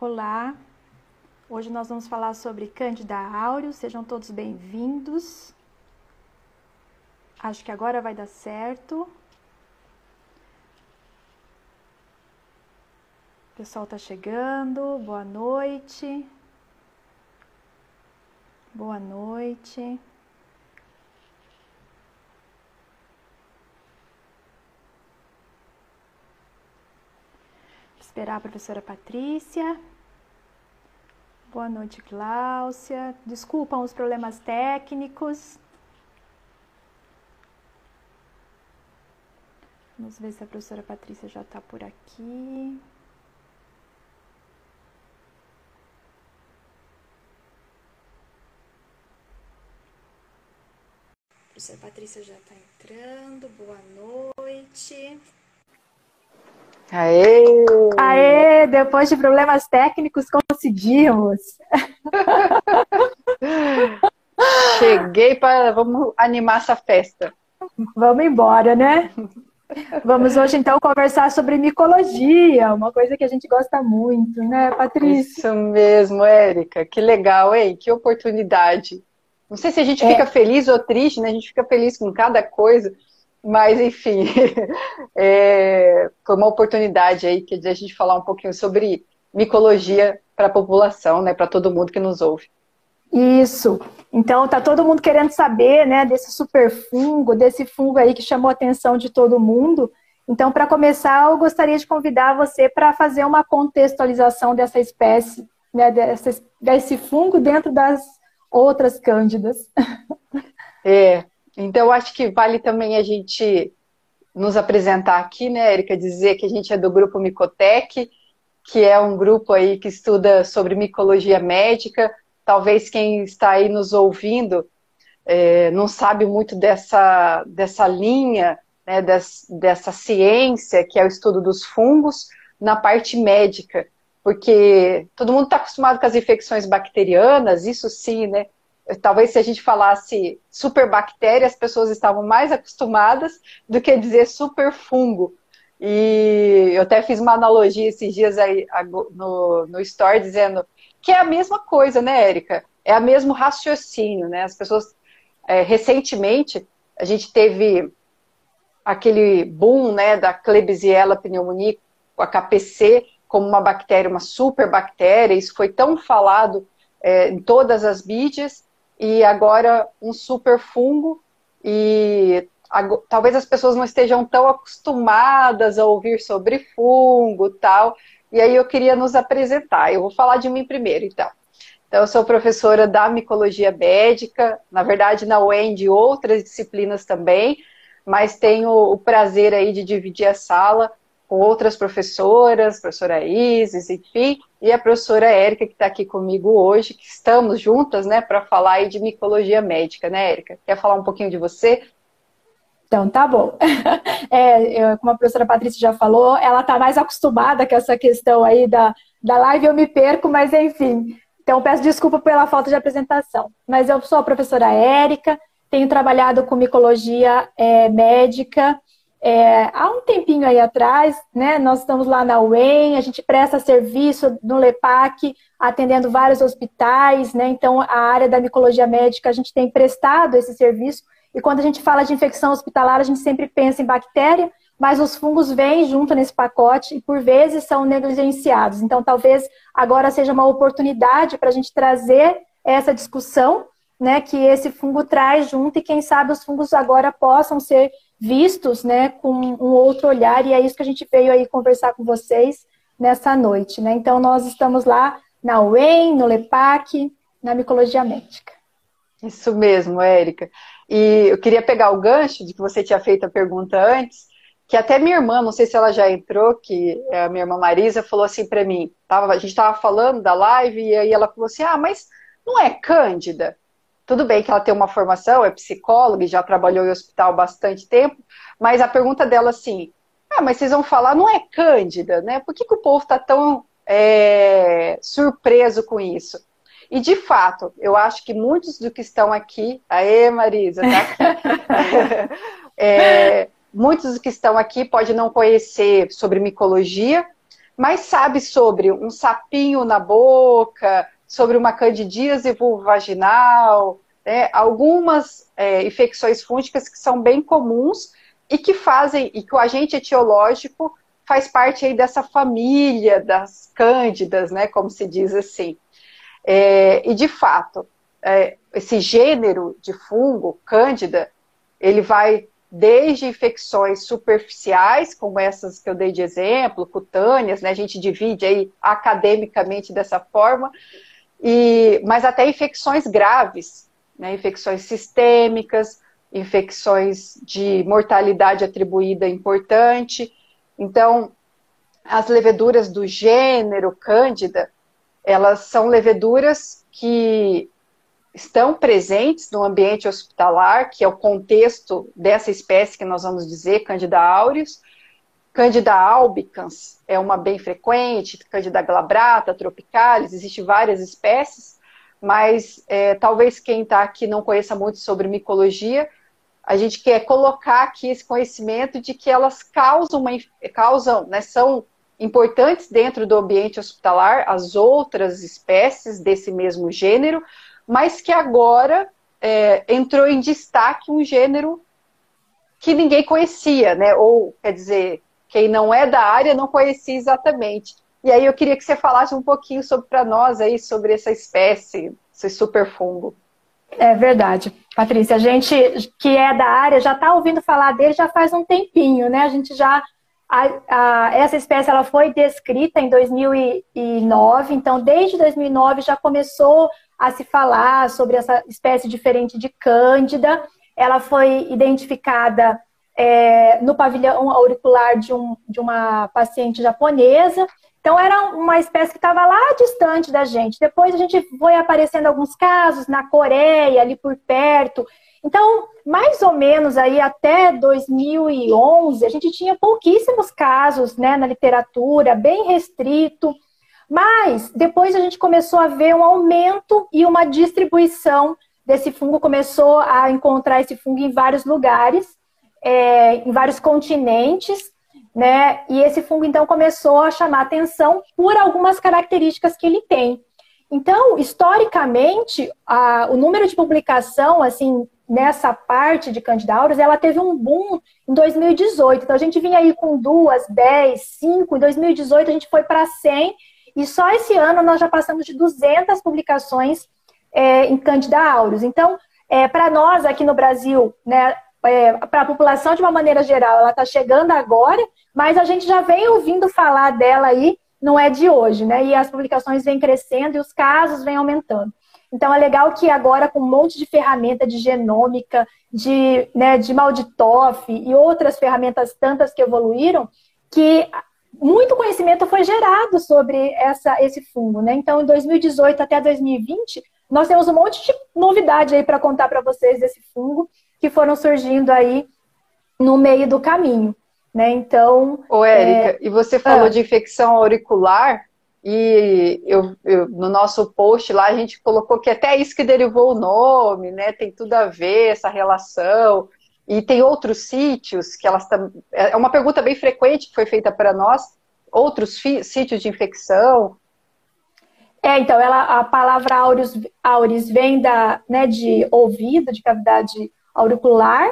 Olá, hoje nós vamos falar sobre Cândida áureo, sejam todos bem-vindos. Acho que agora vai dar certo. O pessoal está chegando, boa noite. Boa noite. Esperar a professora Patrícia. Boa noite, Cláudia. Desculpam os problemas técnicos. Vamos ver se a professora Patrícia já está por aqui. A professora Patrícia já está entrando. Boa noite. Aê! Aê, depois de problemas técnicos conseguimos. Cheguei para vamos animar essa festa. Vamos embora, né? Vamos hoje então conversar sobre micologia, uma coisa que a gente gosta muito, né, Patrícia? Isso mesmo, Érica. Que legal, hein? Que oportunidade. Não sei se a gente é. fica feliz ou triste, né? A gente fica feliz com cada coisa, mas, enfim, é, foi uma oportunidade aí que a gente falar um pouquinho sobre micologia para a população, né, para todo mundo que nos ouve. Isso. Então, tá todo mundo querendo saber, né, desse super fungo, desse fungo aí que chamou a atenção de todo mundo. Então, para começar, eu gostaria de convidar você para fazer uma contextualização dessa espécie, né, dessa, desse fungo dentro das outras cândidas. É, então, acho que vale também a gente nos apresentar aqui, né, Erika, dizer que a gente é do grupo Micotec, que é um grupo aí que estuda sobre micologia médica. Talvez quem está aí nos ouvindo é, não sabe muito dessa, dessa linha, né, des, dessa ciência, que é o estudo dos fungos, na parte médica. Porque todo mundo está acostumado com as infecções bacterianas, isso sim, né? Talvez se a gente falasse superbactéria, as pessoas estavam mais acostumadas do que dizer super fungo. E eu até fiz uma analogia esses dias aí no, no Store dizendo que é a mesma coisa, né, Érica? É o mesmo raciocínio, né? As pessoas, é, recentemente, a gente teve aquele boom, né, da Klebsiella pneumoniae, a KPC, como uma bactéria, uma superbactéria, isso foi tão falado é, em todas as mídias, e agora um super fungo e talvez as pessoas não estejam tão acostumadas a ouvir sobre fungo tal. E aí eu queria nos apresentar. Eu vou falar de mim primeiro, então. Então, eu sou professora da micologia médica, na verdade, na UEM de outras disciplinas também, mas tenho o prazer aí de dividir a sala com outras professoras, professora Isis, enfim, e a professora Érica, que está aqui comigo hoje, que estamos juntas, né, para falar de micologia médica, né, Érica? Quer falar um pouquinho de você? Então, tá bom. É, eu, como a professora Patrícia já falou, ela está mais acostumada com essa questão aí da, da live, eu me perco, mas enfim. Então, peço desculpa pela falta de apresentação. Mas eu sou a professora Érica, tenho trabalhado com micologia é, médica, é, há um tempinho aí atrás, né, nós estamos lá na UEM, a gente presta serviço no LEPAC, atendendo vários hospitais, né, então a área da micologia médica a gente tem prestado esse serviço, e quando a gente fala de infecção hospitalar, a gente sempre pensa em bactéria, mas os fungos vêm junto nesse pacote e por vezes são negligenciados. Então talvez agora seja uma oportunidade para a gente trazer essa discussão, né, que esse fungo traz junto e quem sabe os fungos agora possam ser vistos, né, com um outro olhar, e é isso que a gente veio aí conversar com vocês nessa noite, né? Então, nós estamos lá na UEM, no LEPAC, na micologia médica. Isso mesmo, Érica. E eu queria pegar o gancho de que você tinha feito a pergunta antes, que até minha irmã, não sei se ela já entrou, que é a minha irmã Marisa, falou assim para mim, tava, a gente estava falando da live, e aí ela falou assim, ah, mas não é cândida? Tudo bem que ela tem uma formação, é psicóloga e já trabalhou em hospital bastante tempo, mas a pergunta dela assim, ah, mas vocês vão falar, não é cândida, né? Por que, que o povo está tão é, surpreso com isso? E de fato, eu acho que muitos do que estão aqui, aê Marisa, tá aqui. é, muitos dos que estão aqui podem não conhecer sobre micologia, mas sabe sobre um sapinho na boca, sobre uma candidíase vulvovaginal, né, algumas é, infecções fúngicas que são bem comuns e que fazem, e que o agente etiológico faz parte aí dessa família das cândidas, né, como se diz assim. É, e de fato, é, esse gênero de fungo, cândida, ele vai desde infecções superficiais, como essas que eu dei de exemplo, cutâneas, né? A gente divide aí academicamente dessa forma, e, mas até infecções graves, né? Infecções sistêmicas, infecções de mortalidade atribuída importante. Então, as leveduras do gênero Cândida, elas são leveduras que estão presentes no ambiente hospitalar, que é o contexto dessa espécie que nós vamos dizer, Candida aureus. Candida albicans é uma bem frequente, Candida glabrata, tropicalis, existem várias espécies, mas é, talvez quem está aqui não conheça muito sobre micologia, a gente quer colocar aqui esse conhecimento de que elas causam, uma, causam né, são importantes dentro do ambiente hospitalar, as outras espécies desse mesmo gênero, mas que agora é, entrou em destaque um gênero que ninguém conhecia, né? Ou, quer dizer, quem não é da área não conhecia exatamente. E aí eu queria que você falasse um pouquinho sobre para nós aí sobre essa espécie, esse superfungo. É verdade, Patrícia. A gente que é da área já está ouvindo falar dele já faz um tempinho, né? A gente já a, a, essa espécie ela foi descrita em 2009, então desde 2009 já começou a se falar sobre essa espécie diferente de cândida. Ela foi identificada é, no pavilhão auricular de, um, de uma paciente japonesa. Então, era uma espécie que estava lá distante da gente. Depois, a gente foi aparecendo alguns casos na Coreia, ali por perto. Então, mais ou menos aí até 2011, a gente tinha pouquíssimos casos né, na literatura, bem restrito. Mas depois a gente começou a ver um aumento e uma distribuição desse fungo, começou a encontrar esse fungo em vários lugares, é, em vários continentes, né? E esse fungo então começou a chamar atenção por algumas características que ele tem. Então, historicamente, a, o número de publicação, assim, nessa parte de Candidauros, ela teve um boom em 2018. Então, a gente vinha aí com duas, dez, cinco. Em 2018, a gente foi para 100 e só esse ano nós já passamos de 200 publicações é, em Candida. Então, é, para nós aqui no Brasil, né, é, para a população de uma maneira geral, ela está chegando agora, mas a gente já vem ouvindo falar dela aí, não é de hoje, né? E as publicações vêm crescendo e os casos vêm aumentando. Então é legal que agora, com um monte de ferramenta de genômica, de, né, de Malditoff e outras ferramentas tantas que evoluíram, que muito conhecimento foi gerado sobre essa, esse fungo, né? Então, em 2018 até 2020, nós temos um monte de novidade aí para contar para vocês desse fungo que foram surgindo aí no meio do caminho, né? Então. Ô, Érica, é... e você falou ah. de infecção auricular e eu, eu, no nosso post lá a gente colocou que até isso que derivou o nome, né? Tem tudo a ver essa relação. E tem outros sítios que elas é uma pergunta bem frequente que foi feita para nós, outros sítios de infecção. É, então, ela, a palavra aureus, auris vem da, né, de ouvido, de cavidade auricular,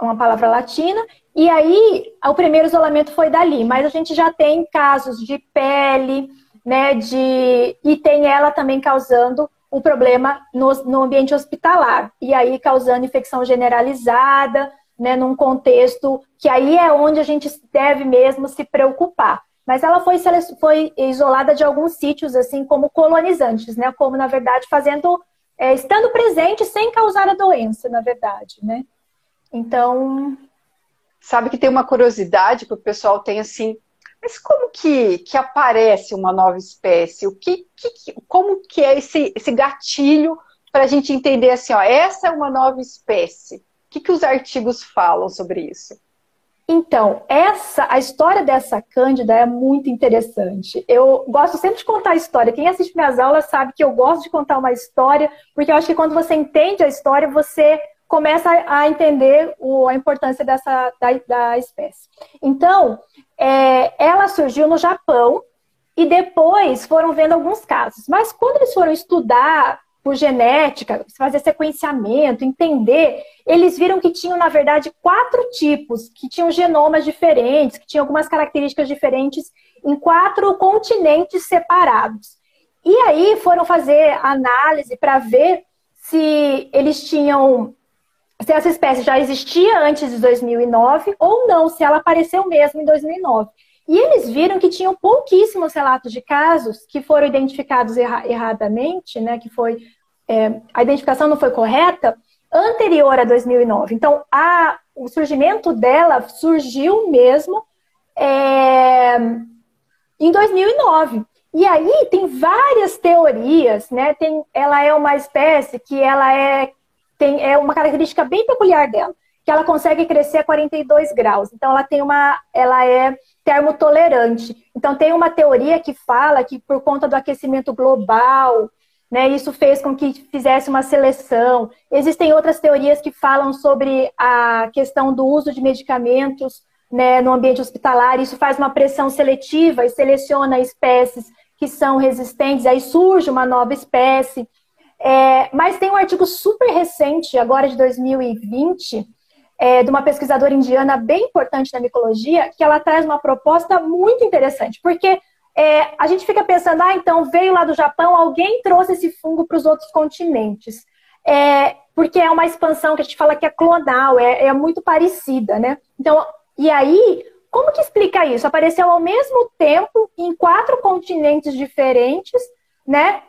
uma palavra latina, e aí o primeiro isolamento foi dali, mas a gente já tem casos de pele, né, de e tem ela também causando o problema no, no ambiente hospitalar. E aí causando infecção generalizada, né, num contexto que aí é onde a gente deve mesmo se preocupar. Mas ela foi, foi isolada de alguns sítios, assim, como colonizantes, né? Como, na verdade, fazendo. É, estando presente sem causar a doença, na verdade, né? Então. Sabe que tem uma curiosidade que o pessoal tem assim, mas como que, que aparece uma nova espécie? O que, que como que é esse, esse gatilho para a gente entender assim, ó, essa é uma nova espécie? O que, que os artigos falam sobre isso? Então, essa a história dessa Cândida é muito interessante. Eu gosto sempre de contar a história. Quem assiste minhas aulas sabe que eu gosto de contar uma história, porque eu acho que quando você entende a história, você começa a entender o, a importância dessa da, da espécie. Então, é, ela surgiu no Japão, e depois foram vendo alguns casos. Mas quando eles foram estudar por genética, fazer sequenciamento, entender, eles viram que tinham, na verdade, quatro tipos, que tinham genomas diferentes, que tinham algumas características diferentes em quatro continentes separados. E aí foram fazer análise para ver se eles tinham se essa espécie já existia antes de 2009 ou não, se ela apareceu mesmo em 2009. E eles viram que tinham pouquíssimos relatos de casos que foram identificados erra erradamente, né, que foi é, a identificação não foi correta, anterior a 2009. Então, a, o surgimento dela surgiu mesmo é, em 2009. E aí tem várias teorias, né? Tem, ela é uma espécie que ela é tem é uma característica bem peculiar dela, que ela consegue crescer a 42 graus. Então ela tem uma ela é termotolerante. Então tem uma teoria que fala que por conta do aquecimento global, né, isso fez com que fizesse uma seleção. Existem outras teorias que falam sobre a questão do uso de medicamentos né, no ambiente hospitalar. Isso faz uma pressão seletiva e seleciona espécies que são resistentes, aí surge uma nova espécie. É, mas tem um artigo super recente, agora de 2020, é, de uma pesquisadora indiana bem importante na micologia, que ela traz uma proposta muito interessante, porque é, a gente fica pensando, ah, então veio lá do Japão, alguém trouxe esse fungo para os outros continentes. É, porque é uma expansão que a gente fala que é clonal, é, é muito parecida, né? Então, e aí, como que explica isso? Apareceu ao mesmo tempo em quatro continentes diferentes, né?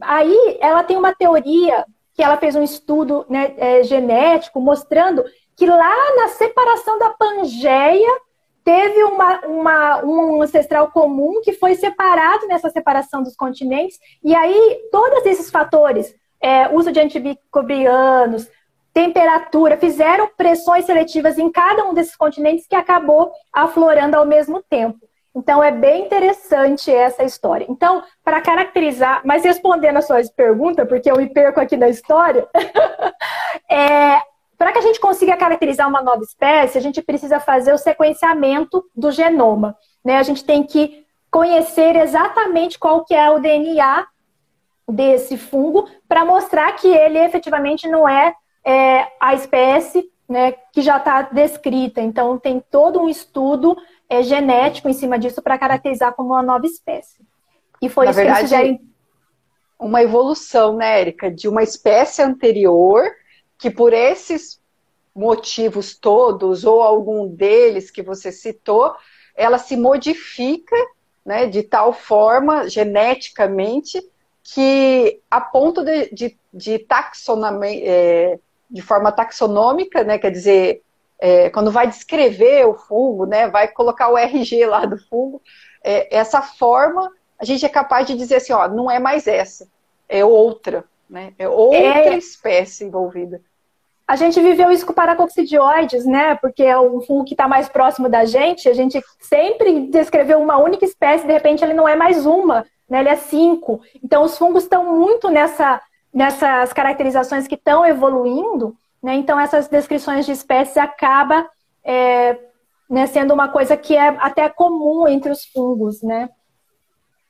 Aí ela tem uma teoria que ela fez um estudo né, é, genético mostrando que lá na separação da Pangeia teve uma, uma, um ancestral comum que foi separado nessa separação dos continentes, e aí todos esses fatores, é, uso de antimicrobianos, temperatura, fizeram pressões seletivas em cada um desses continentes que acabou aflorando ao mesmo tempo. Então é bem interessante essa história. Então, para caracterizar, mas respondendo a sua pergunta, porque eu me perco aqui na história, é, para que a gente consiga caracterizar uma nova espécie, a gente precisa fazer o sequenciamento do genoma. Né? A gente tem que conhecer exatamente qual que é o DNA desse fungo para mostrar que ele efetivamente não é é, a espécie né, que já está descrita. Então, tem todo um estudo é, genético em cima disso para caracterizar como uma nova espécie. E foi Na isso verdade, que eles fizeram. Uma evolução, né, Érica, de uma espécie anterior que por esses motivos todos, ou algum deles que você citou, ela se modifica né, de tal forma, geneticamente, que a ponto de, de, de é, de forma taxonômica, né? Quer dizer, é, quando vai descrever o fungo, né? Vai colocar o RG lá do fungo. É, essa forma, a gente é capaz de dizer assim, ó, não é mais essa, é outra, né? É outra é... espécie envolvida. A gente viveu isso com paracoccidioides, né? Porque é um fungo que está mais próximo da gente. A gente sempre descreveu uma única espécie, de repente ele não é mais uma, né? Ele é cinco. Então os fungos estão muito nessa nessas caracterizações que estão evoluindo, né? Então essas descrições de espécies acaba é, né, sendo uma coisa que é até comum entre os fungos, né?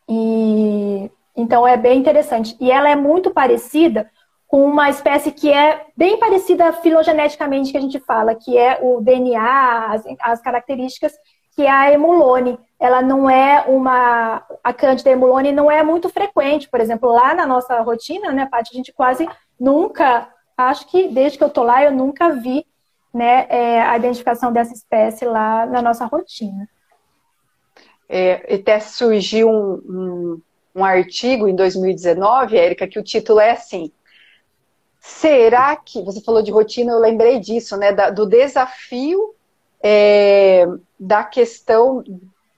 E então é bem interessante. E ela é muito parecida com uma espécie que é bem parecida filogeneticamente que a gente fala, que é o DNA, as, as características, que é a emulone ela não é uma. A Cândida emulone não é muito frequente. Por exemplo, lá na nossa rotina, né, Paty, a gente quase nunca, acho que desde que eu tô lá, eu nunca vi né, é, a identificação dessa espécie lá na nossa rotina. É, até surgiu um, um, um artigo em 2019, Érica, que o título é assim. Será que. Você falou de rotina, eu lembrei disso, né? Da, do desafio é, da questão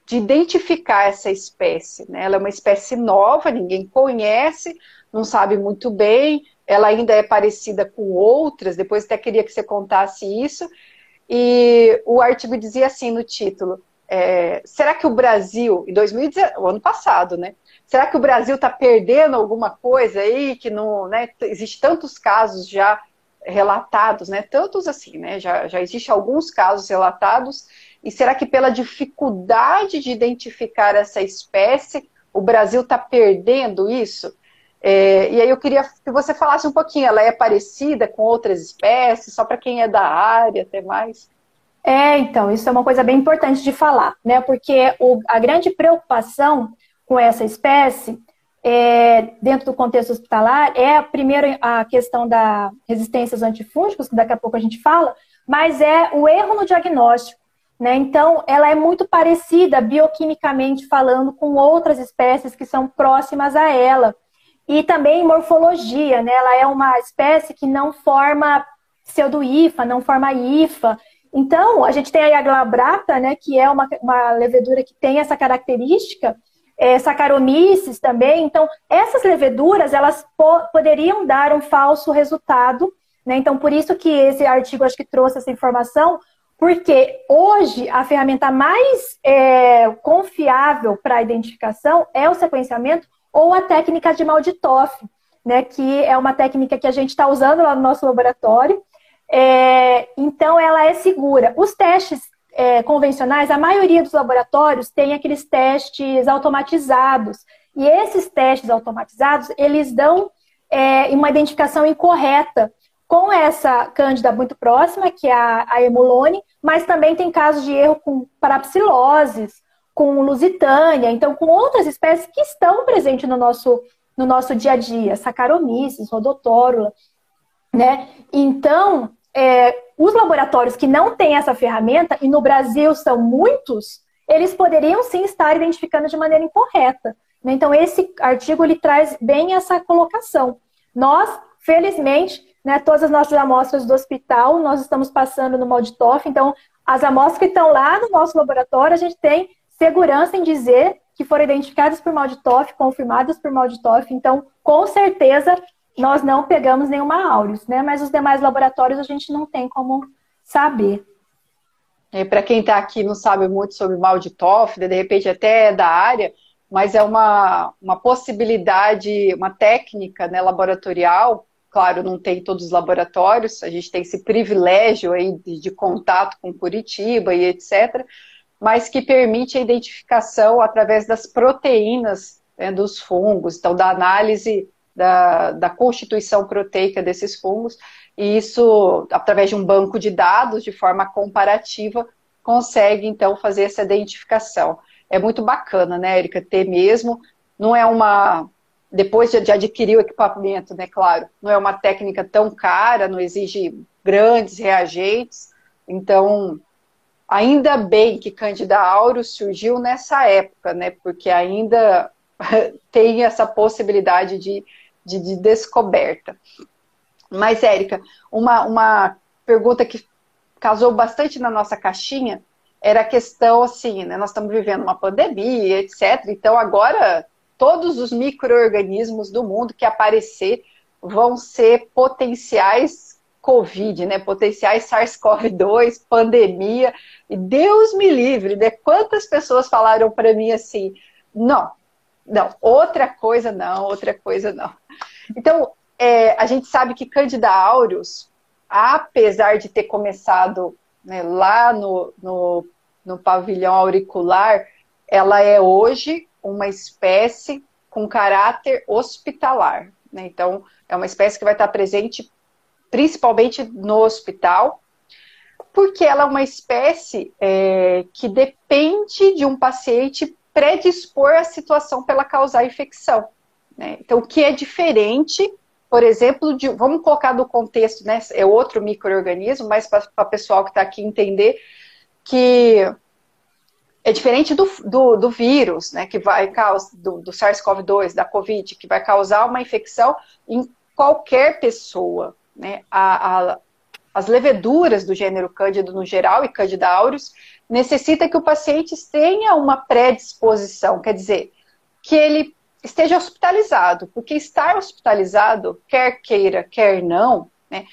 de identificar essa espécie. Né? Ela é uma espécie nova, ninguém conhece, não sabe muito bem, ela ainda é parecida com outras, depois até queria que você contasse isso. E o artigo dizia assim no título: é, será que o Brasil, em 2019, o ano passado, né? Será que o Brasil está perdendo alguma coisa aí que não, né? Existe tantos casos já relatados, né? Tantos assim, né? Já, já existe alguns casos relatados e será que pela dificuldade de identificar essa espécie, o Brasil está perdendo isso? É, e aí eu queria que você falasse um pouquinho, ela é parecida com outras espécies, só para quem é da área, até mais? É, então, isso é uma coisa bem importante de falar, né? Porque o, a grande preocupação com essa espécie, é, dentro do contexto hospitalar, é primeiro a questão da resistência aos antifúngicos, que daqui a pouco a gente fala, mas é o erro no diagnóstico. Né? Então, ela é muito parecida bioquimicamente falando com outras espécies que são próximas a ela. E também morfologia, né? Ela é uma espécie que não forma pseudo-IFA, não forma IFA. Então, a gente tem a glabrata, né, que é uma, uma levedura que tem essa característica, é, Saccharomyces também. Então, essas leveduras, elas po poderiam dar um falso resultado, né? Então, por isso que esse artigo, acho que trouxe essa informação, porque hoje a ferramenta mais é, confiável para identificação é o sequenciamento ou a técnica de Malditoff, né, que é uma técnica que a gente está usando lá no nosso laboratório. É, então, ela é segura. Os testes é, convencionais, a maioria dos laboratórios tem aqueles testes automatizados. E esses testes automatizados, eles dão é, uma identificação incorreta com essa cândida muito próxima, que é a, a mas também tem casos de erro com parapsiloses, com lusitânia, então com outras espécies que estão presentes no nosso, no nosso dia a dia, Saccharomyces, Rhodotórula, né? Então, é, os laboratórios que não têm essa ferramenta, e no Brasil são muitos, eles poderiam sim estar identificando de maneira incorreta. Né? Então, esse artigo ele traz bem essa colocação. Nós, felizmente, né, todas as nossas amostras do hospital, nós estamos passando no Malditoff, então as amostras que estão lá no nosso laboratório, a gente tem segurança em dizer que foram identificadas por Malditoff, confirmadas por Malditoff. Então, com certeza, nós não pegamos nenhuma aureus, né? Mas os demais laboratórios a gente não tem como saber. Para quem está aqui não sabe muito sobre Malditoff, de repente até é da área, mas é uma, uma possibilidade, uma técnica né, laboratorial. Claro, não tem todos os laboratórios, a gente tem esse privilégio aí de, de contato com Curitiba e etc mas que permite a identificação através das proteínas né, dos fungos, então da análise da, da constituição proteica desses fungos, e isso, através de um banco de dados, de forma comparativa, consegue então fazer essa identificação. É muito bacana, né, Erika, ter mesmo, não é uma, depois de, adquirir o equipamento, né, claro, não é uma técnica tão cara, não exige grandes reagentes, então Ainda bem que Candida aureus surgiu nessa época, né? Porque ainda tem essa possibilidade de, de, de descoberta. Mas, Érica, uma, uma pergunta que casou bastante na nossa caixinha era a questão assim, né? Nós estamos vivendo uma pandemia, etc. Então, agora todos os micro-organismos do mundo que aparecer vão ser potenciais Covid, né? Potenciais SARS-CoV-2, pandemia. E Deus me livre, né? Quantas pessoas falaram para mim assim: não, não, outra coisa não, outra coisa não. Então, é, a gente sabe que Candida aureus, apesar de ter começado né, lá no, no, no pavilhão auricular, ela é hoje uma espécie com caráter hospitalar. Né? Então, é uma espécie que vai estar presente principalmente no hospital, porque ela é uma espécie é, que depende de um paciente predispor a situação pela causar infecção. Né? Então, o que é diferente, por exemplo, de, vamos colocar no contexto, né, é outro microorganismo, mas para o pessoal que está aqui entender que é diferente do, do, do vírus, né, que vai causar, do, do SARS-CoV-2, da COVID, que vai causar uma infecção em qualquer pessoa né, a, a, as leveduras do gênero Cândido no geral e Candida aureus, necessita que o paciente tenha uma predisposição, quer dizer, que ele esteja hospitalizado, porque estar hospitalizado, quer queira, quer não, né,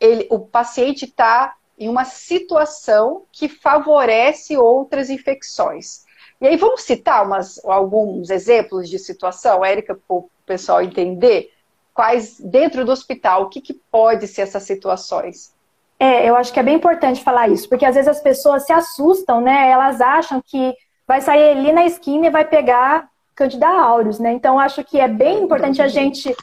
ele, o paciente está em uma situação que favorece outras infecções. E aí vamos citar umas, alguns exemplos de situação, Érica, para o pessoal entender quais, dentro do hospital, o que, que pode ser essas situações? É, eu acho que é bem importante falar isso, porque às vezes as pessoas se assustam, né? Elas acham que vai sair ali na esquina e vai pegar Candida aureus, né? Então acho que é bem importante a gente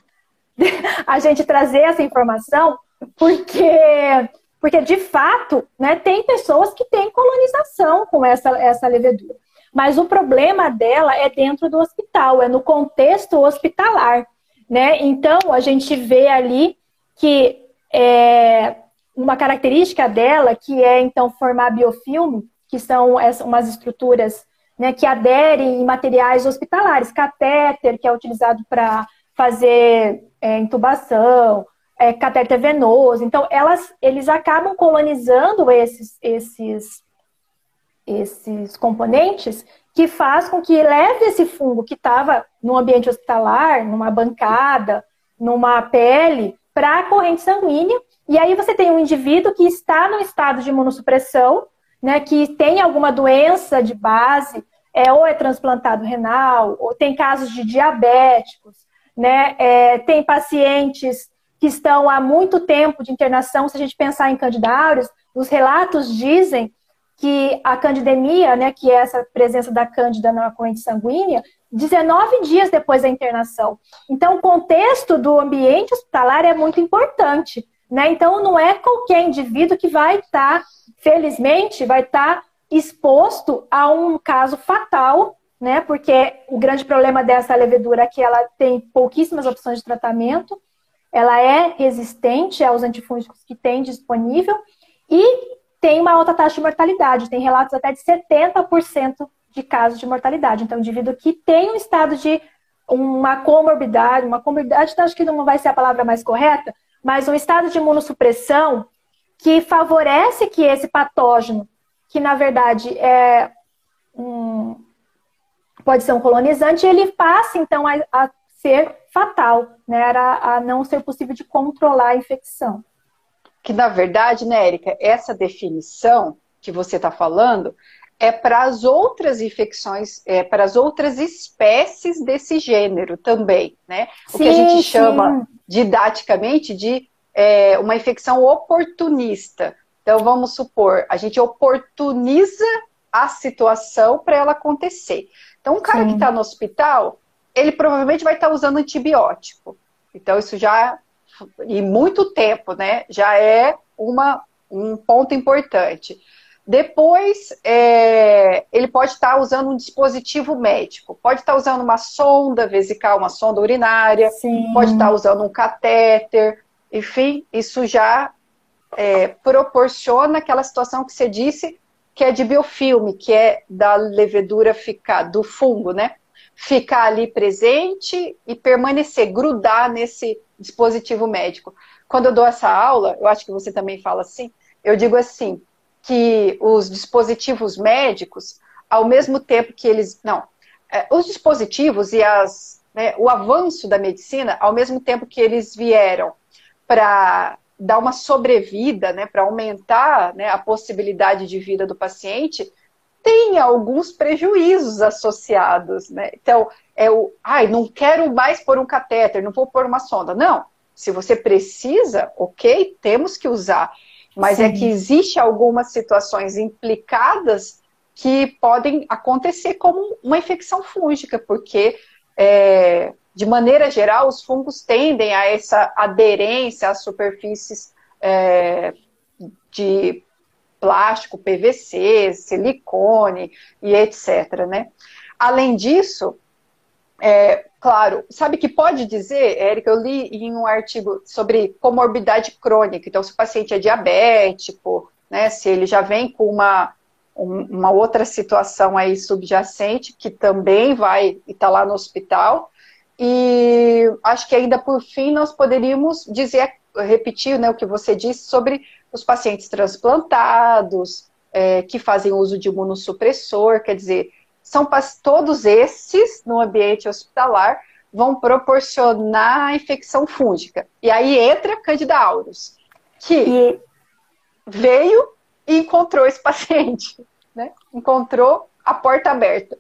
a gente trazer essa informação, porque porque de fato, né, tem pessoas que têm colonização com essa essa levedura. Mas o problema dela é dentro do hospital, é no contexto hospitalar, né? Então a gente vê ali que é, uma característica dela que é então formar biofilme, que são umas estruturas né, que aderem em materiais hospitalares, catéter, que é utilizado para fazer é, intubação, é, catéter venoso. Então, elas, eles acabam colonizando esses, esses, esses componentes que faz com que leve esse fungo que estava no ambiente hospitalar, numa bancada, numa pele, para a corrente sanguínea. E aí você tem um indivíduo que está no estado de imunossupressão, né, que tem alguma doença de base, é, ou é transplantado renal, ou tem casos de diabéticos, né, é, tem pacientes que estão há muito tempo de internação. Se a gente pensar em Candida auris, os relatos dizem que a candidemia, né, que é essa presença da cândida na corrente sanguínea, 19 dias depois da internação. Então, o contexto do ambiente hospitalar é muito importante. Né? Então, não é qualquer indivíduo que vai estar, tá, felizmente, vai estar tá exposto a um caso fatal, né? Porque o grande problema dessa levedura é que ela tem pouquíssimas opções de tratamento, ela é resistente aos antifúngicos que tem disponível e tem uma alta taxa de mortalidade, tem relatos até de 70% de casos de mortalidade. Então, o indivíduo que tem um estado de uma comorbidade, uma comorbidade, acho que não vai ser a palavra mais correta, mas um estado de imunossupressão que favorece que esse patógeno, que na verdade é um, pode ser um colonizante, ele passe então a, a ser fatal, né? a, a não ser possível de controlar a infecção. Que na verdade, né, Érica, essa definição que você está falando é para as outras infecções, é para as outras espécies desse gênero também, né? O sim, que a gente chama didaticamente de é, uma infecção oportunista. Então, vamos supor, a gente oportuniza a situação para ela acontecer. Então, um cara sim. que está no hospital, ele provavelmente vai estar tá usando antibiótico. Então, isso já, e muito tempo, né? Já é uma, um ponto importante. Depois, é, ele pode estar usando um dispositivo médico, pode estar usando uma sonda vesical, uma sonda urinária, Sim. pode estar usando um catéter, enfim, isso já é, proporciona aquela situação que você disse que é de biofilme, que é da levedura ficar, do fungo, né? Ficar ali presente e permanecer, grudar nesse dispositivo médico. Quando eu dou essa aula, eu acho que você também fala assim, eu digo assim, que os dispositivos médicos, ao mesmo tempo que eles. Não, é, os dispositivos e as, né, o avanço da medicina, ao mesmo tempo que eles vieram para dar uma sobrevida, né, para aumentar né, a possibilidade de vida do paciente, tem alguns prejuízos associados. Né? Então, é o, ai, não quero mais pôr um catéter, não vou pôr uma sonda. Não, se você precisa, ok, temos que usar. Mas Sim. é que existe algumas situações implicadas que podem acontecer como uma infecção fúngica, porque é, de maneira geral os fungos tendem a essa aderência às superfícies é, de plástico, PVC, silicone e etc. Né? Além disso, é, claro, sabe que pode dizer, Érica, eu li em um artigo sobre comorbidade crônica, então se o paciente é diabético, né, se ele já vem com uma, uma outra situação aí subjacente, que também vai estar tá lá no hospital, e acho que ainda por fim nós poderíamos dizer, repetir né, o que você disse sobre os pacientes transplantados, é, que fazem uso de imunossupressor, quer dizer, são todos esses no ambiente hospitalar vão proporcionar a infecção fúngica. E aí entra Candida auris, que e... veio e encontrou esse paciente, né? Encontrou a porta aberta.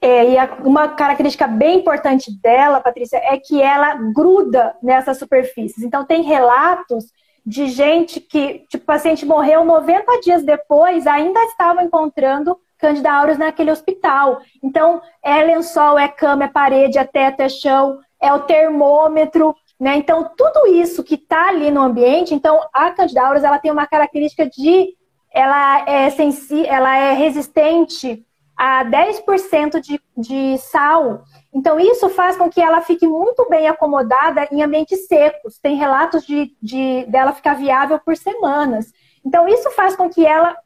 É, e a, uma característica bem importante dela, Patrícia, é que ela gruda nessas superfícies. Então, tem relatos de gente que, tipo, o paciente morreu 90 dias depois, ainda estava encontrando Candida naquele hospital. Então, é lençol, é cama, é parede, é teto, é chão, é o termômetro, né? Então, tudo isso que está ali no ambiente, então a Candida ela tem uma característica de ela é, sensi ela é resistente a 10% de, de sal. Então, isso faz com que ela fique muito bem acomodada em ambientes secos. Tem relatos de, de dela ficar viável por semanas. Então, isso faz com que ela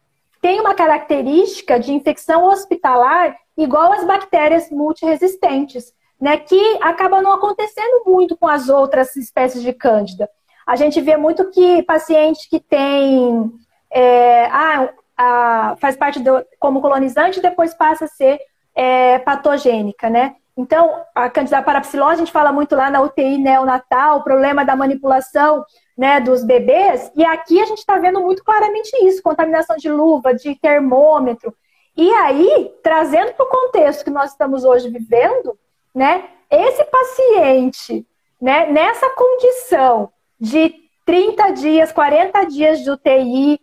tenha uma característica de infecção hospitalar igual às bactérias multiresistentes, né, que acaba não acontecendo muito com as outras espécies de cândida. A gente vê muito que paciente que tem é, ah, faz parte do, como colonizante e depois passa a ser é, patogênica, né? Então, a candida parapsilose, a gente fala muito lá na UTI neonatal, o problema da manipulação né, dos bebês, e aqui a gente está vendo muito claramente isso, contaminação de luva, de termômetro. E aí, trazendo para o contexto que nós estamos hoje vivendo, né, esse paciente, né, nessa condição de 30 dias, 40 dias de UTI,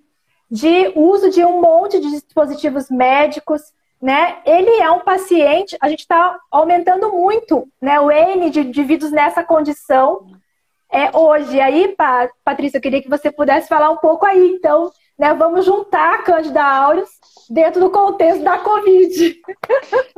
de uso de um monte de dispositivos médicos, né? Ele é um paciente, a gente está aumentando muito, né? O N de indivíduos nessa condição é hoje. Aí, Patrícia, eu queria que você pudesse falar um pouco aí. Então, né? Vamos juntar a Cândida aureus dentro do contexto da Covid.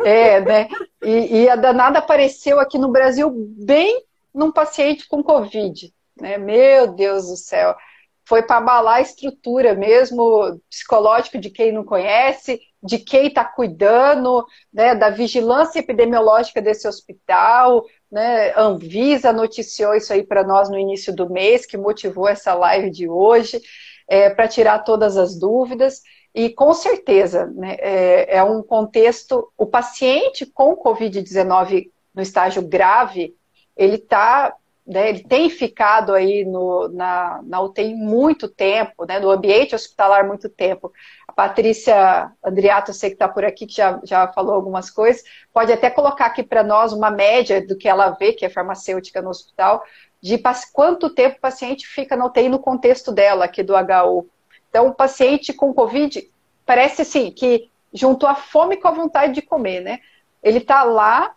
É, né? E, e a danada apareceu aqui no Brasil bem num paciente com Covid, né? Meu Deus do céu foi para abalar a estrutura mesmo psicológica de quem não conhece, de quem está cuidando, né, da vigilância epidemiológica desse hospital. Né, Anvisa noticiou isso aí para nós no início do mês, que motivou essa live de hoje, é, para tirar todas as dúvidas. E com certeza, né, é, é um contexto. O paciente com Covid-19 no estágio grave, ele está né, ele tem ficado aí no, na, na UTI muito tempo, né, no ambiente hospitalar muito tempo. A Patrícia Andriato, eu sei que está por aqui, que já, já falou algumas coisas, pode até colocar aqui para nós uma média do que ela vê, que é farmacêutica no hospital, de quanto tempo o paciente fica na UTI no contexto dela, aqui do HU. Então, o paciente com Covid, parece assim, que juntou a fome com a vontade de comer, né? Ele está lá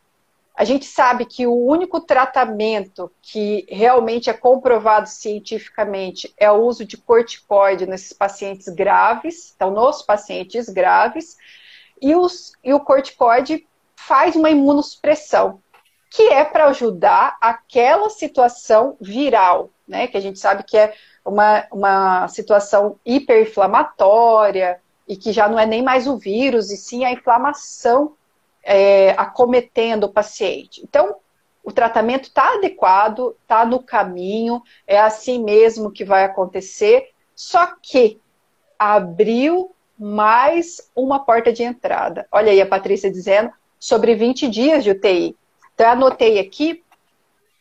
a gente sabe que o único tratamento que realmente é comprovado cientificamente é o uso de corticoide nesses pacientes graves, então nos pacientes graves, e, os, e o corticoide faz uma imunossupressão, que é para ajudar aquela situação viral, né? Que a gente sabe que é uma, uma situação hiperinflamatória e que já não é nem mais o vírus, e sim a inflamação é, acometendo o paciente. Então, o tratamento está adequado, está no caminho, é assim mesmo que vai acontecer, só que abriu mais uma porta de entrada. Olha aí a Patrícia dizendo sobre 20 dias de UTI. Então, eu anotei aqui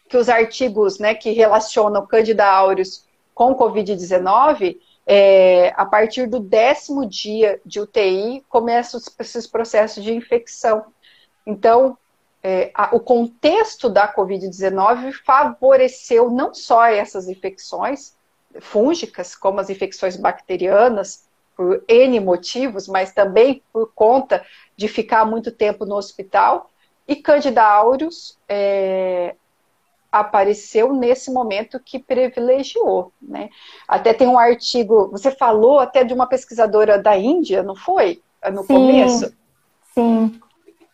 que os artigos né, que relacionam Candida aureus com Covid-19 é, a partir do décimo dia de UTI, começam esses processos de infecção. Então, é, a, o contexto da Covid-19 favoreceu não só essas infecções fúngicas, como as infecções bacterianas, por N motivos, mas também por conta de ficar muito tempo no hospital. E Candida aureus é, apareceu nesse momento que privilegiou. Né? Até tem um artigo, você falou até de uma pesquisadora da Índia, não foi? No sim, começo? Sim.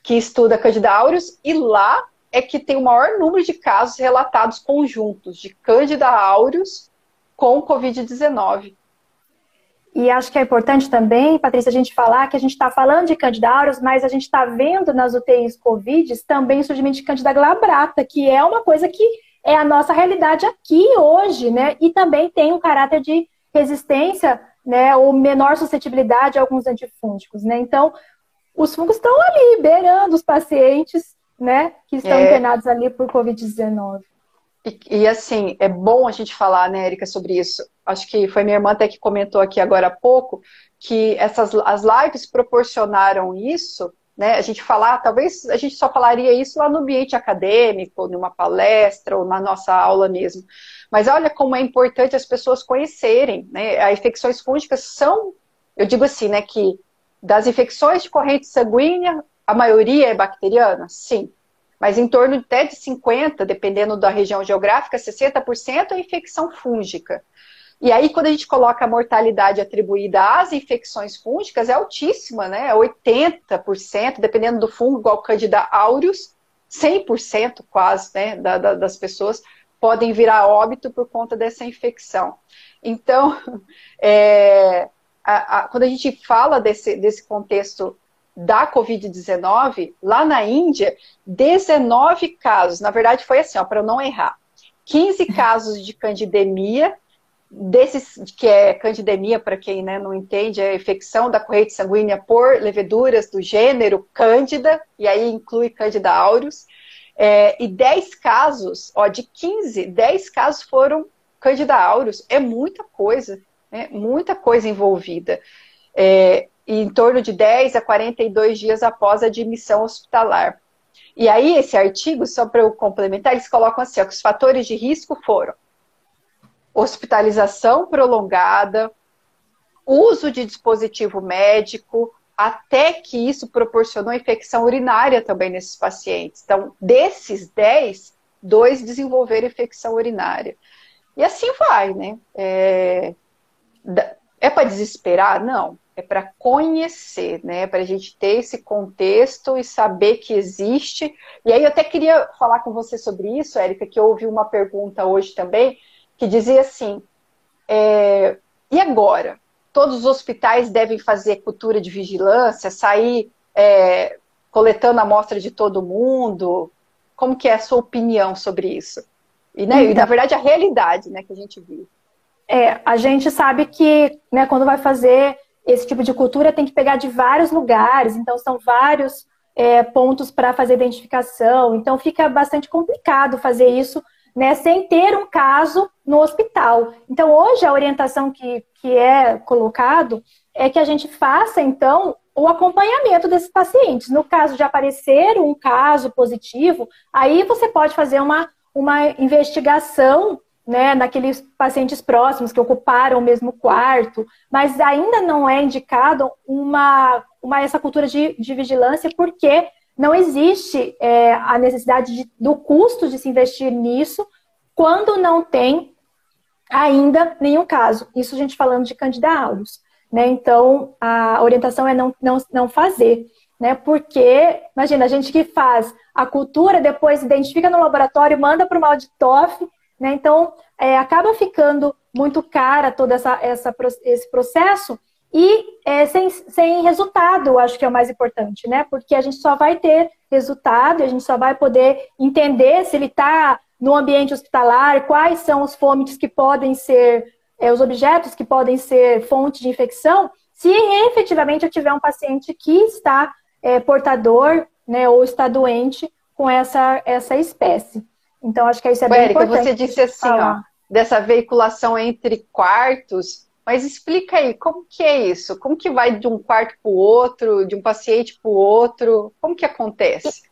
Que estuda Candida aureus, e lá é que tem o maior número de casos relatados conjuntos de Candida aureus com Covid-19. E acho que é importante também, Patrícia, a gente falar que a gente está falando de Candida aureus, mas a gente está vendo nas UTIs Covid também o surgimento de Candida glabrata, que é uma coisa que é a nossa realidade aqui hoje, né? E também tem um caráter de resistência, né? Ou menor suscetibilidade a alguns antifúngicos, né? Então, os fungos estão ali, beirando os pacientes, né? Que estão é... internados ali por Covid-19. E, e, assim, é bom a gente falar, né, Erika, sobre isso. Acho que foi minha irmã até que comentou aqui agora há pouco, que essas, as lives proporcionaram isso, né? A gente falar, talvez a gente só falaria isso lá no ambiente acadêmico, numa palestra ou na nossa aula mesmo. Mas olha como é importante as pessoas conhecerem, né? As infecções fúngicas são, eu digo assim, né, que Das infecções de corrente sanguínea, a maioria é bacteriana? Sim. Mas em torno até de 50%, dependendo da região geográfica, 60% é infecção fúngica. E aí, quando a gente coloca a mortalidade atribuída às infecções fúngicas, é altíssima, né? 80%, é dependendo do fungo, igual Candida aureus, 100% quase, né, da, da, das pessoas podem virar óbito por conta dessa infecção. Então, é, a, a, quando a gente fala desse, desse contexto da Covid-19, lá na Índia, 19 casos, na verdade foi assim, para eu não errar, 15 casos de candidemia desses que é candidemia, para quem né, não entende, é a infecção da corrente sanguínea por leveduras do gênero Cândida, e aí inclui Candida aureus, é, e 10 casos, ó, de 15, 10 casos foram Candida aureus, é muita coisa, né, muita coisa envolvida. É, em torno de 10 a 42 dias após a admissão hospitalar. E aí, esse artigo, só para eu complementar, eles colocam assim, ó, que os fatores de risco foram hospitalização prolongada, uso de dispositivo médico, até que isso proporcionou infecção urinária também nesses pacientes. Então, desses 10, dois desenvolveram infecção urinária. E assim vai, né? É, é para desesperar? Não. É para conhecer, né? Para a gente ter esse contexto e saber que existe. E aí eu até queria falar com você sobre isso, Érica, que eu ouvi uma pergunta hoje também que dizia assim: é, e agora? Todos os hospitais devem fazer cultura de vigilância, sair é, coletando amostra de todo mundo? Como que é a sua opinião sobre isso? E, né, então, e na verdade, a realidade né, que a gente vive. É, a gente sabe que né, quando vai fazer esse tipo de cultura tem que pegar de vários lugares, então são vários é, pontos para fazer identificação, então fica bastante complicado fazer isso né, sem ter um caso no hospital. Então, hoje, a orientação que, que é colocado é que a gente faça, então, o acompanhamento desses pacientes. No caso de aparecer um caso positivo, aí você pode fazer uma, uma investigação né, naqueles pacientes próximos que ocuparam o mesmo quarto, mas ainda não é indicado uma, uma essa cultura de, de vigilância, porque não existe é, a necessidade de, do custo de se investir nisso quando não tem ainda nenhum caso. Isso a gente falando de candidatos. Né? Então, a orientação é não, não, não fazer. Né? Porque, imagina, a gente que faz a cultura, depois identifica no laboratório, manda para o Malditoff, né? Então, é, acaba ficando muito cara todo essa, essa, esse processo e é, sem, sem resultado, acho que é o mais importante, né? Porque a gente só vai ter resultado, a gente só vai poder entender se ele está no ambiente hospitalar, quais são os fômites que podem ser, é, os objetos que podem ser fonte de infecção, se efetivamente eu tiver um paciente que está é, portador, né, ou está doente com essa, essa espécie. Então, acho que isso é bem Érica, importante. Você disse assim, ó, dessa veiculação entre quartos, mas explica aí, como que é isso? Como que vai de um quarto para o outro, de um paciente para o outro? Como que acontece?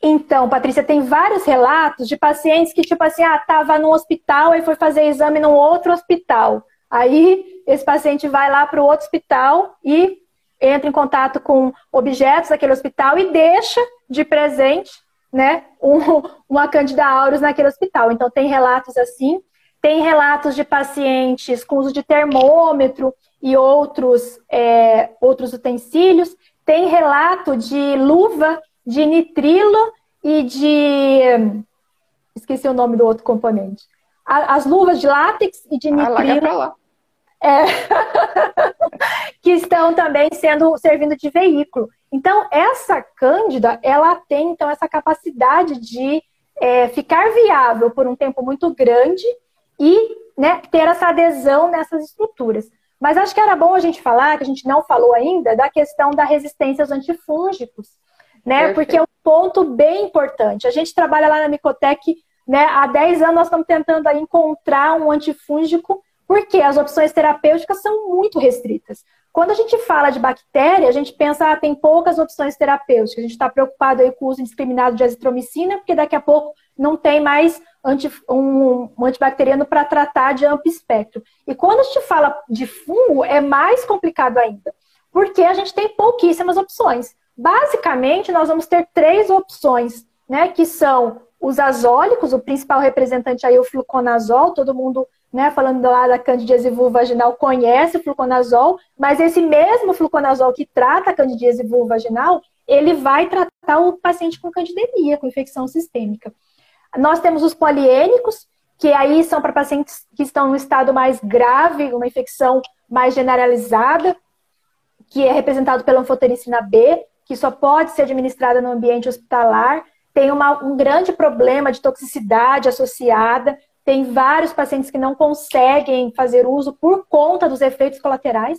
Então, Patrícia, tem vários relatos de pacientes que, tipo assim, ah, estava no hospital e foi fazer exame num outro hospital. Aí, esse paciente vai lá para o outro hospital e entra em contato com objetos daquele hospital e deixa de presente, né, um, uma Candida aureus naquele hospital. Então, tem relatos assim. Tem relatos de pacientes com uso de termômetro e outros, é, outros utensílios. Tem relato de luva de nitrilo e de. Esqueci o nome do outro componente. As luvas de látex e de nitrilo. Ah, lá, é, que estão também sendo servindo de veículo. Então, essa cândida, ela tem então essa capacidade de é, ficar viável por um tempo muito grande e né, ter essa adesão nessas estruturas. Mas acho que era bom a gente falar, que a gente não falou ainda, da questão da resistência aos antifúngicos, né? Perfeito. Porque é um ponto bem importante. A gente trabalha lá na Micotec, né? Há 10 anos nós estamos tentando encontrar um antifúngico, porque as opções terapêuticas são muito restritas. Quando a gente fala de bactéria, a gente pensa, ah, tem poucas opções terapêuticas. A gente está preocupado aí com o uso indiscriminado de azitromicina, porque daqui a pouco não tem mais anti, um, um antibacteriano para tratar de amplo espectro. E quando a gente fala de fungo, é mais complicado ainda. porque a gente tem pouquíssimas opções. Basicamente, nós vamos ter três opções, né, que são os azólicos, o principal representante aí é o fluconazol, todo mundo, né, falando lá da candidíase vulvaginal conhece o fluconazol, mas esse mesmo fluconazol que trata a candidíase vulvaginal, ele vai tratar o paciente com candidemia, com infecção sistêmica. Nós temos os poliênicos, que aí são para pacientes que estão no estado mais grave, uma infecção mais generalizada, que é representado pela anfotericina B, que só pode ser administrada no ambiente hospitalar. Tem uma, um grande problema de toxicidade associada. Tem vários pacientes que não conseguem fazer uso por conta dos efeitos colaterais.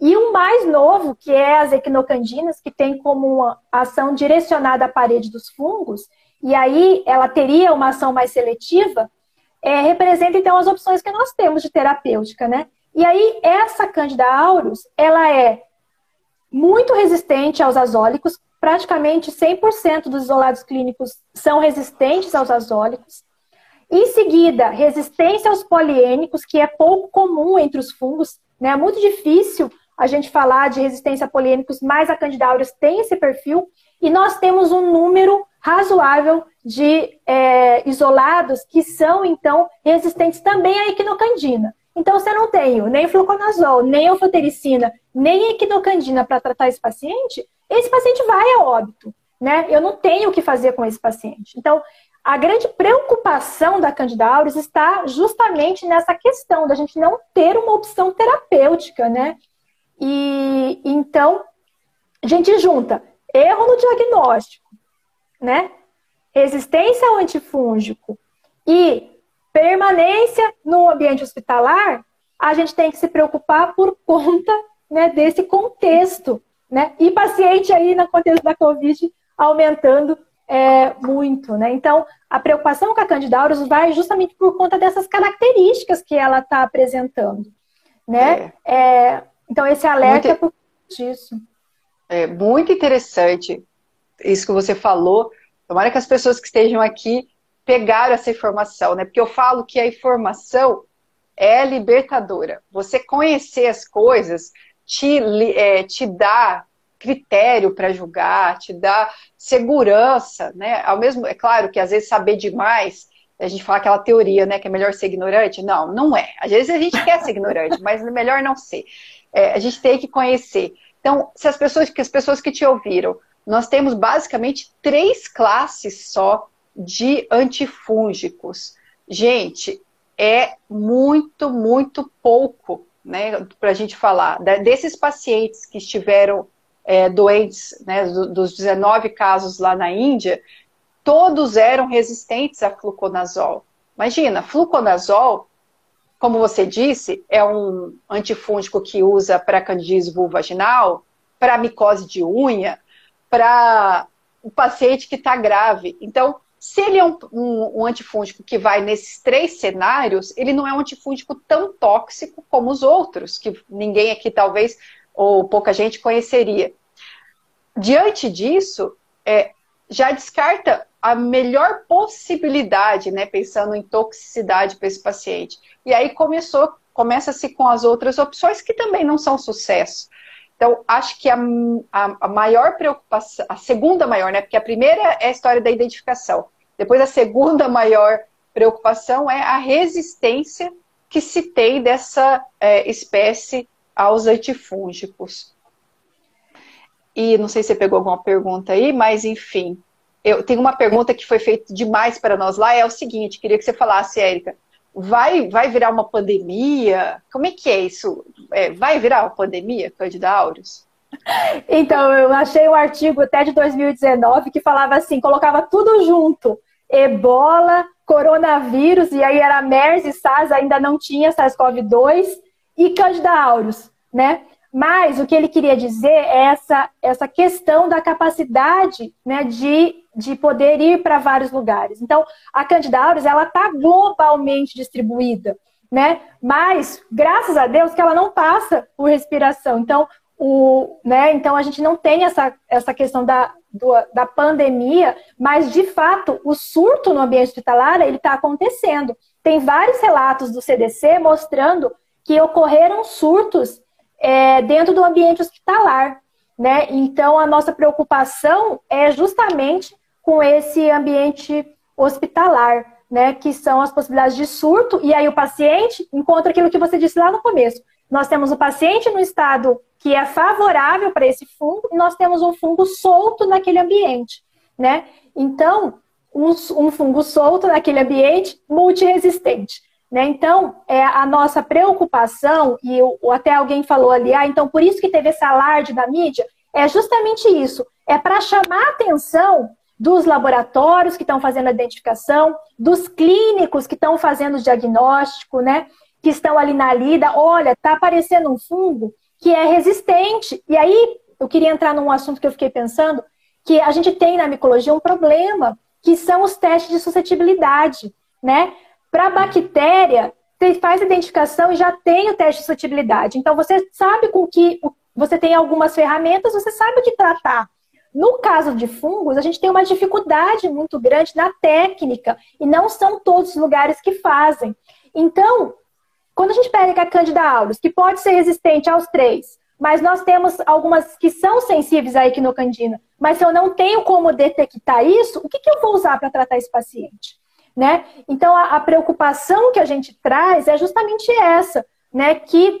E um mais novo, que é as equinocandinas, que tem como ação direcionada à parede dos fungos, e aí ela teria uma ação mais seletiva, é, representa então as opções que nós temos de terapêutica, né? E aí essa Candida aureus, ela é muito resistente aos azólicos, praticamente 100% dos isolados clínicos são resistentes aos azólicos. Em seguida, resistência aos poliênicos, que é pouco comum entre os fungos, né? É muito difícil a gente falar de resistência a poliênicos, mas a Candida aureus tem esse perfil. E nós temos um número razoável de é, isolados que são, então, resistentes também à equinocandina. Então, se eu não tenho nem fluconazol, nem alfatericina, nem equinocandina para tratar esse paciente, esse paciente vai a óbito, né? Eu não tenho o que fazer com esse paciente. Então, a grande preocupação da Candida auris está justamente nessa questão da gente não ter uma opção terapêutica, né? E então, a gente junta erro no diagnóstico, né? Resistência ao antifúngico e permanência no ambiente hospitalar, a gente tem que se preocupar por conta né, desse contexto, né? E paciente aí no contexto da Covid aumentando é, muito, né? Então, a preocupação com a Candida auris vai justamente por conta dessas características que ela está apresentando, né? É. É, então, esse alerta muito, é por disso. É muito interessante isso que você falou. Tomara que as pessoas que estejam aqui pegaram essa informação, né? Porque eu falo que a informação é libertadora. Você conhecer as coisas te, é, te dá critério para julgar, te dá segurança, né? Ao mesmo, é claro que às vezes saber demais, a gente fala aquela teoria, né, que é melhor ser ignorante. Não, não é. Às vezes a gente quer ser ignorante, mas é melhor não ser. É, a gente tem que conhecer. Então, se as pessoas, que as pessoas que te ouviram nós temos basicamente três classes só de antifúngicos. Gente, é muito, muito pouco, né, para a gente falar. Desses pacientes que estiveram é, doentes, né, dos 19 casos lá na Índia, todos eram resistentes a fluconazol. Imagina, fluconazol, como você disse, é um antifúngico que usa para candidíase vulvaginal, para micose de unha, para o paciente que está grave. Então, se ele é um, um, um, antifúngico que vai nesses três cenários, ele não é um antifúngico tão tóxico como os outros, que ninguém aqui talvez, ou pouca gente conheceria. Diante disso, é, já descarta a melhor possibilidade, né, pensando em toxicidade para esse paciente. E aí começou, começa-se com as outras opções que também não são sucesso. Então, acho que a, a, a, maior preocupação, a segunda maior, né? Porque a primeira é a história da identificação. Depois, a segunda maior preocupação é a resistência que se tem dessa é, espécie aos antifúngicos. E não sei se você pegou alguma pergunta aí, mas enfim. Eu tenho uma pergunta que foi feita demais para nós lá, é o seguinte, queria que você falasse, Érica vai, vai virar uma pandemia? Como é que é isso? É, vai virar uma pandemia, Candida aureus? Então, eu achei um artigo até de 2019 que falava assim, colocava tudo junto. Ebola, coronavírus, e aí era MERS e SARS, ainda não tinha SARS-CoV-2, e Candida aureus, né? Mas o que ele queria dizer é essa, essa questão da capacidade né, de, de poder ir para vários lugares. Então, a Candida auris, ela está globalmente distribuída, né? Mas, graças a Deus, que ela não passa por respiração. Então, o, né, então a gente não tem essa, essa questão da, do, da pandemia, mas, de fato, o surto no ambiente hospitalar, ele está acontecendo. Tem vários relatos do CDC mostrando que ocorreram surtos é, dentro do ambiente hospitalar. Né? Então, a nossa preocupação é justamente com esse ambiente hospitalar, né? que são as possibilidades de surto, e aí o paciente encontra aquilo que você disse lá no começo. Nós temos o paciente no estado que é favorável para esse fungo, e nós temos um fungo solto naquele ambiente. Né? Então, um, um fungo solto naquele ambiente multiresistente. Né? Então, é a nossa preocupação, e eu, até alguém falou ali, ah, então por isso que teve esse alarde da mídia, é justamente isso. É para chamar a atenção dos laboratórios que estão fazendo a identificação, dos clínicos que estão fazendo o diagnóstico, né? Que estão ali na lida, olha, está aparecendo um fungo que é resistente. E aí, eu queria entrar num assunto que eu fiquei pensando, que a gente tem na micologia um problema, que são os testes de suscetibilidade, né? Para bactéria, você faz a identificação e já tem o teste de suscetibilidade. Então, você sabe com que você tem algumas ferramentas, você sabe o que tratar. No caso de fungos, a gente tem uma dificuldade muito grande na técnica e não são todos os lugares que fazem. Então, quando a gente pega a Candida auris, que pode ser resistente aos três, mas nós temos algumas que são sensíveis à equinocandina, mas se eu não tenho como detectar isso, o que, que eu vou usar para tratar esse paciente? Né? Então, a, a, preocupação que a gente traz é justamente essa, né? Que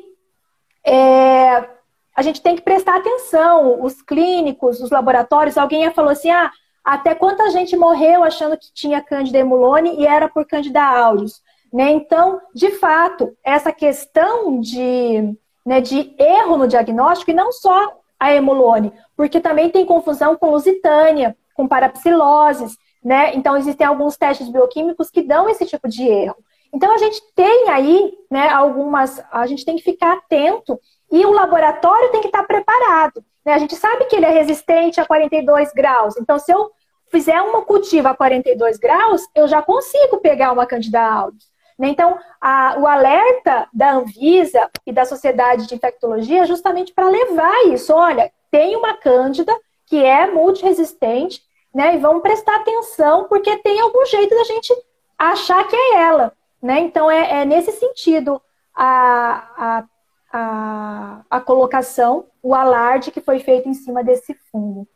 é, a gente tem que prestar atenção, os clínicos, os laboratórios, alguém falou assim, ah, até quanta gente morreu achando que tinha Candida emulone e era por Candida aureus. Né? Então, de fato, essa questão de, né, de erro no diagnóstico, e não só a emulone, porque também tem confusão com lusitânia, com parapsiloses, né? Então, existem alguns testes bioquímicos que dão esse tipo de erro. Então, a gente tem aí, né, algumas. A gente tem que ficar atento e o laboratório tem que estar preparado. Né? A gente sabe que ele é resistente a 42 graus. Então, se eu fizer uma cultiva a 42 graus, eu já consigo pegar uma Candida auris. Né? Então, a, o alerta da Anvisa e da Sociedade de Infectologia é justamente para levar isso. Olha, tem uma Cândida que é multiresistente, né? E vamos prestar atenção, porque tem algum jeito da gente achar que é ela. Né? Então, é, é nesse sentido a, a, a, a colocação, o alarde que foi feito em cima desse fungo.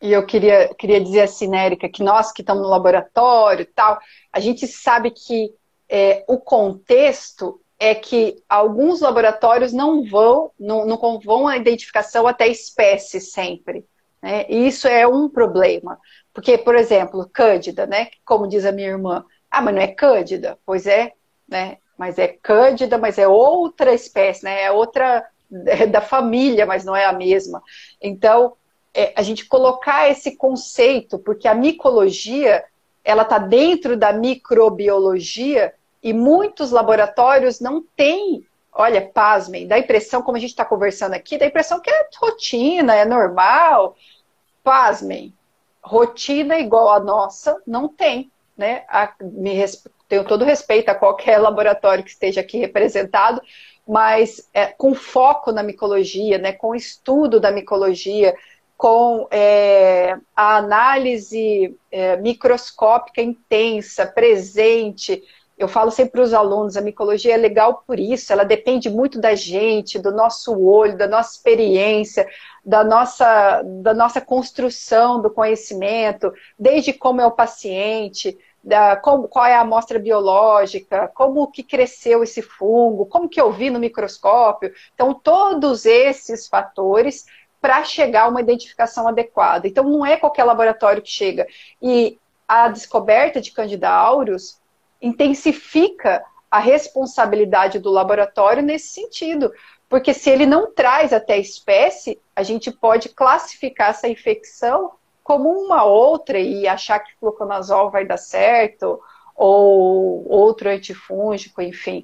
E eu queria, queria dizer assim, né, Erika, que nós que estamos no laboratório tal, a gente sabe que é, o contexto é que alguns laboratórios não vão, não, não vão a identificação até espécie sempre. Né? E isso é um problema. Porque, por exemplo, Cândida, né? Como diz a minha irmã, ah, mas não é Cândida? Pois é, né? Mas é Cândida, mas é outra espécie, né? É outra é da família, mas não é a mesma. Então, é, a gente colocar esse conceito, porque a micologia, ela está dentro da microbiologia e muitos laboratórios não têm, olha, pasmem, dá a impressão, como a gente está conversando aqui, dá a impressão que é rotina, é normal. Pasmem, rotina igual a nossa não tem, né? A, me, tenho todo respeito a qualquer laboratório que esteja aqui representado, mas é, com foco na micologia, né? Com estudo da micologia, com é, a análise é, microscópica intensa, presente, eu falo sempre para os alunos, a micologia é legal por isso, ela depende muito da gente, do nosso olho, da nossa experiência, da nossa, da nossa construção do conhecimento, desde como é o paciente, da, como, qual é a amostra biológica, como que cresceu esse fungo, como que eu vi no microscópio. Então, todos esses fatores para chegar a uma identificação adequada. Então, não é qualquer laboratório que chega. E a descoberta de Candida aureus intensifica a responsabilidade do laboratório nesse sentido. Porque se ele não traz até espécie, a gente pode classificar essa infecção como uma outra e achar que fluconazol vai dar certo, ou outro antifúngico, enfim.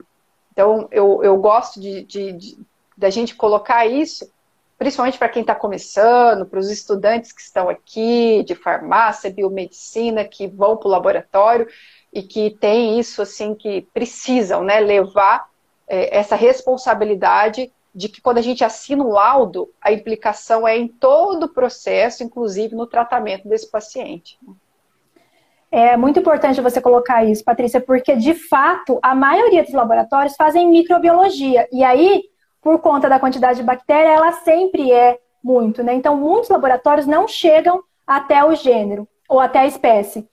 Então, eu, eu gosto de, de, de da gente colocar isso, principalmente para quem está começando, para os estudantes que estão aqui, de farmácia, biomedicina, que vão para o laboratório, e que tem isso assim que precisam, né, levar é, essa responsabilidade de que quando a gente assina o laudo, a implicação é em todo o processo, inclusive no tratamento desse paciente. É muito importante você colocar isso, Patrícia, porque de fato a maioria dos laboratórios fazem microbiologia. E aí, por conta da quantidade de bactéria, ela sempre é muito, né? Então, muitos laboratórios não chegam até o gênero ou até a espécie.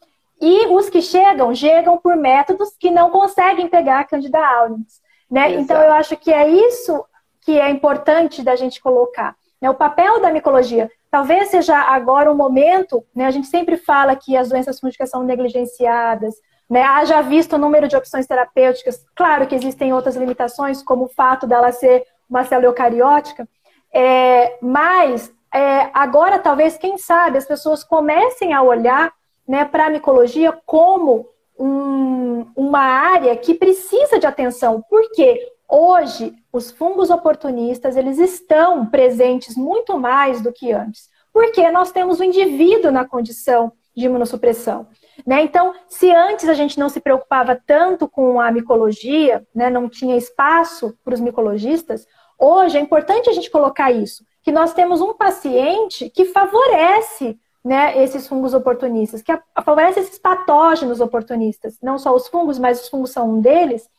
E os que chegam, chegam por métodos que não conseguem pegar a Candida auris, né? Então, eu acho que é isso que é importante da gente colocar. Né? O papel da micologia. Talvez seja agora o momento, né? A gente sempre fala que as doenças fúngicas são negligenciadas, né? Haja visto o número de opções terapêuticas. Claro que existem outras limitações, como o fato dela ser uma célula eucariótica, é, mas é, agora talvez, quem sabe, as pessoas comecem a olhar né, para a micologia como um, uma área que precisa de atenção. Porque hoje os fungos oportunistas eles estão presentes muito mais do que antes. Porque nós temos o indivíduo na condição de imunossupressão. Né? Então, se antes a gente não se preocupava tanto com a micologia, né, não tinha espaço para os micologistas, hoje é importante a gente colocar isso, que nós temos um paciente que favorece né, esses fungos oportunistas, que favorece esses patógenos oportunistas, não só os fungos, mas os fungos são um deles,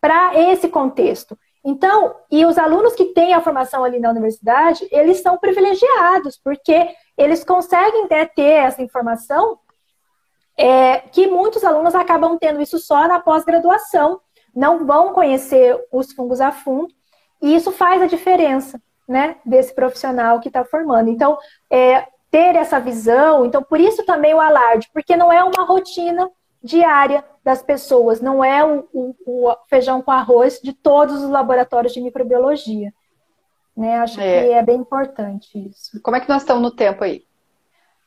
para esse contexto. Então, e os alunos que têm a formação ali na universidade, eles são privilegiados, porque eles conseguem né, ter essa informação é, que muitos alunos acabam tendo isso só na pós-graduação, não vão conhecer os fungos a fundo, e isso faz a diferença, né, desse profissional que está formando. Então, é, ter essa visão, então por isso também o alarde, porque não é uma rotina diária das pessoas, não é o, o, o feijão com arroz de todos os laboratórios de microbiologia. Né? Acho é. que é bem importante isso. Como é que nós estamos no tempo aí?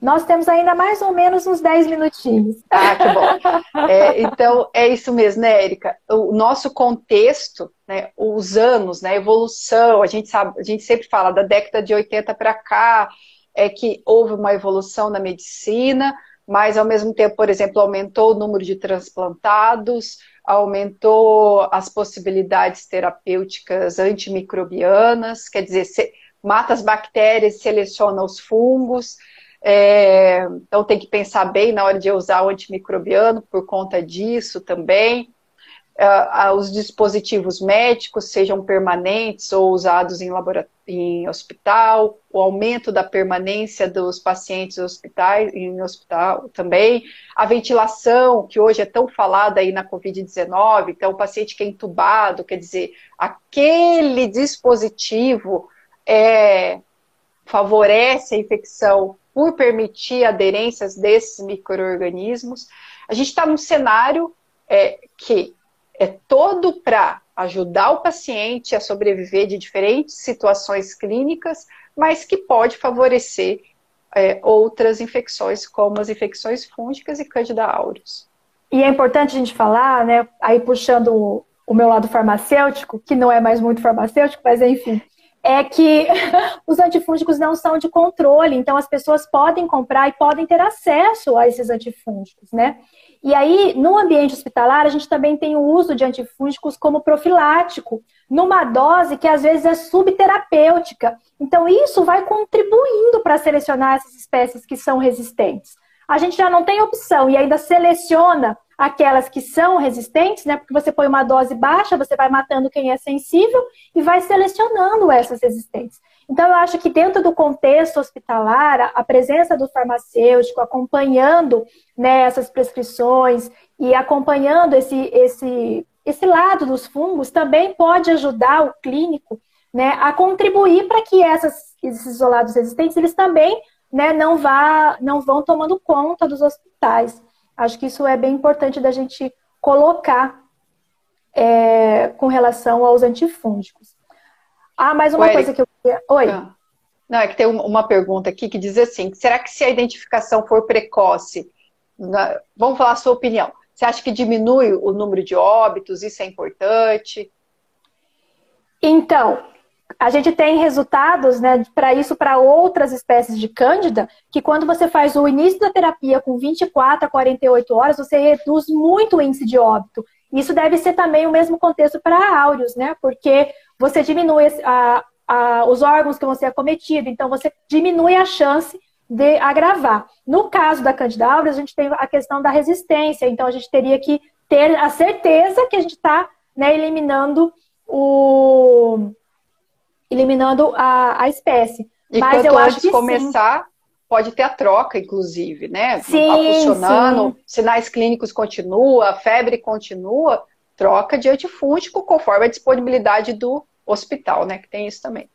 Nós temos ainda mais ou menos uns 10 minutinhos. Ah, que bom. É, então, é isso mesmo, né, Érica? O nosso contexto, né, os anos, né, a evolução, a gente sabe, a gente sempre fala da década de 80 para cá, é que houve uma evolução na medicina, mas ao mesmo tempo, por exemplo, aumentou o número de transplantados, aumentou as possibilidades terapêuticas antimicrobianas, quer dizer, mata as bactérias, seleciona os fungos. É, então tem que pensar bem na hora de usar o antimicrobiano por conta disso também. Uh, os dispositivos médicos, sejam permanentes ou usados em, em hospital, o aumento da permanência dos pacientes hospitais, em hospital também, a ventilação, que hoje é tão falada aí na Covid-19, então o paciente que é entubado, quer dizer, aquele dispositivo é, favorece a infecção por permitir aderências desses micro-organismos. A gente está num cenário é, que é todo para ajudar o paciente a sobreviver de diferentes situações clínicas, mas que pode favorecer é, outras infecções, como as infecções fúngicas e Candida auris. E é importante a gente falar, né, aí puxando o meu lado farmacêutico, que não é mais muito farmacêutico, mas enfim, é que os antifúngicos não são de controle, então as pessoas podem comprar e podem ter acesso a esses antifúngicos, né? E aí, no ambiente hospitalar, a gente também tem o uso de antifúngicos como profilático, numa dose que às vezes é subterapêutica. Então, isso vai contribuindo para selecionar essas espécies que são resistentes. A gente já não tem opção e ainda seleciona aquelas que são resistentes, né? Porque você põe uma dose baixa, você vai matando quem é sensível e vai selecionando essas resistentes. Então, eu acho que dentro do contexto hospitalar, a presença do farmacêutico acompanhando né, essas prescrições e acompanhando esse, esse, esse lado dos fungos também pode ajudar o clínico né, a contribuir para que essas, esses isolados resistentes eles também né, não, vá, não vão tomando conta dos hospitais. Acho que isso é bem importante da gente colocar é, com relação aos antifúngicos. Ah, mais uma coisa que eu queria. Oi. Ah. Não, é que tem uma pergunta aqui que diz assim: será que se a identificação for precoce, vamos falar a sua opinião? Você acha que diminui o número de óbitos? Isso é importante? Então, a gente tem resultados né, para isso para outras espécies de cândida, que quando você faz o início da terapia com 24 a 48 horas, você reduz muito o índice de óbito. Isso deve ser também o mesmo contexto para áureos, né? Porque você diminui a, a, os órgãos que vão ser acometidos, então você diminui a chance de agravar. No caso da Candida auris, a gente tem a questão da resistência, então a gente teria que ter a certeza que a gente está né, eliminando o, eliminando a, a espécie. E Mas quanto eu antes acho que começar, sim. pode ter a troca, inclusive, né? Sim, Não tá funcionando, sim. sinais clínicos continua, a febre continua, troca de antifúngico conforme a disponibilidade do hospital, né? Que tem isso também.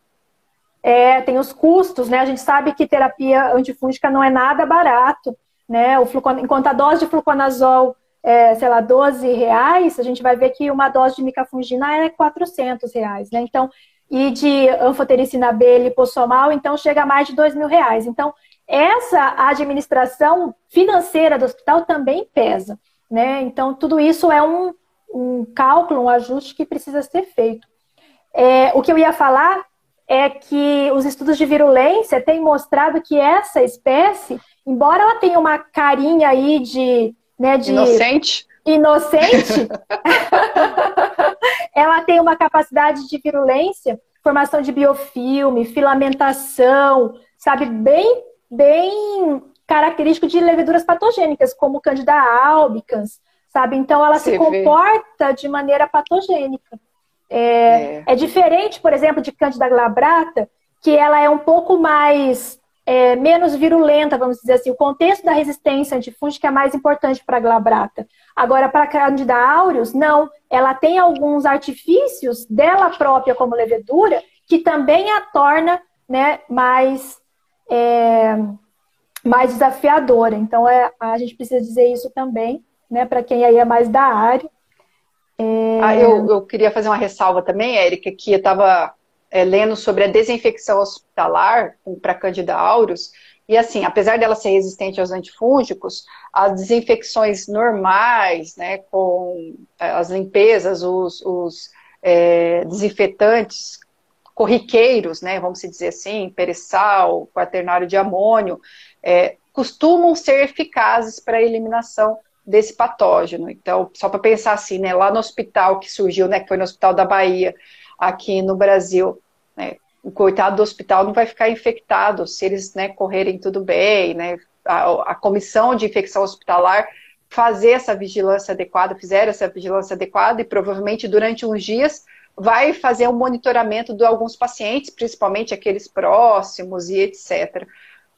É, tem os custos, né? A gente sabe que terapia antifúngica não é nada barato, né? O flucon... Enquanto a dose de fluconazol é, sei lá, 12 reais, a gente vai ver que uma dose de micafungina é 400 reais, né? Então, e de anfotericina B lipossomal, então chega a mais de 2 mil reais. Então, essa administração financeira do hospital também pesa, né? Então, tudo isso é um, um cálculo, um ajuste que precisa ser feito. É, o que eu ia falar é que os estudos de virulência têm mostrado que essa espécie, embora ela tenha uma carinha aí de né, de inocente, inocente ela tem uma capacidade de virulência, formação de biofilme, filamentação, sabe, bem, bem característico de leveduras patogênicas, como Candida albicans, sabe? Então ela Você se comporta vê. de maneira patogênica. É, é. é diferente, por exemplo, de Candida glabrata, que ela é um pouco mais é, menos virulenta, vamos dizer assim. O contexto da resistência antifúngica é mais importante para a glabrata. Agora, para a Candida aureus, não. Ela tem alguns artifícios dela própria como levedura que também a torna né, mais, é, mais desafiadora. Então, é, a gente precisa dizer isso também, né, para quem aí é mais da área. É... Ah, eu, eu queria fazer uma ressalva também, Érica, que eu estava é, lendo sobre a desinfecção hospitalar para Candida aureus, e assim, apesar dela ser resistente aos antifúngicos, as desinfecções normais, né, com é, as limpezas, os, os é, desinfetantes corriqueiros, né, vamos dizer assim, perissal, quaternário de amônio, é, costumam ser eficazes para a eliminação desse patógeno. Então, só para pensar assim, né, lá no hospital que surgiu, né, que foi no Hospital da Bahia, aqui no Brasil. Né? O coitado do hospital não vai ficar infectado se eles né, correrem tudo bem, né? A, a, comissão de infecção hospitalar fazer essa vigilância adequada, fizeram essa vigilância adequada e provavelmente durante uns dias vai fazer um monitoramento de alguns pacientes, principalmente aqueles próximos e etc.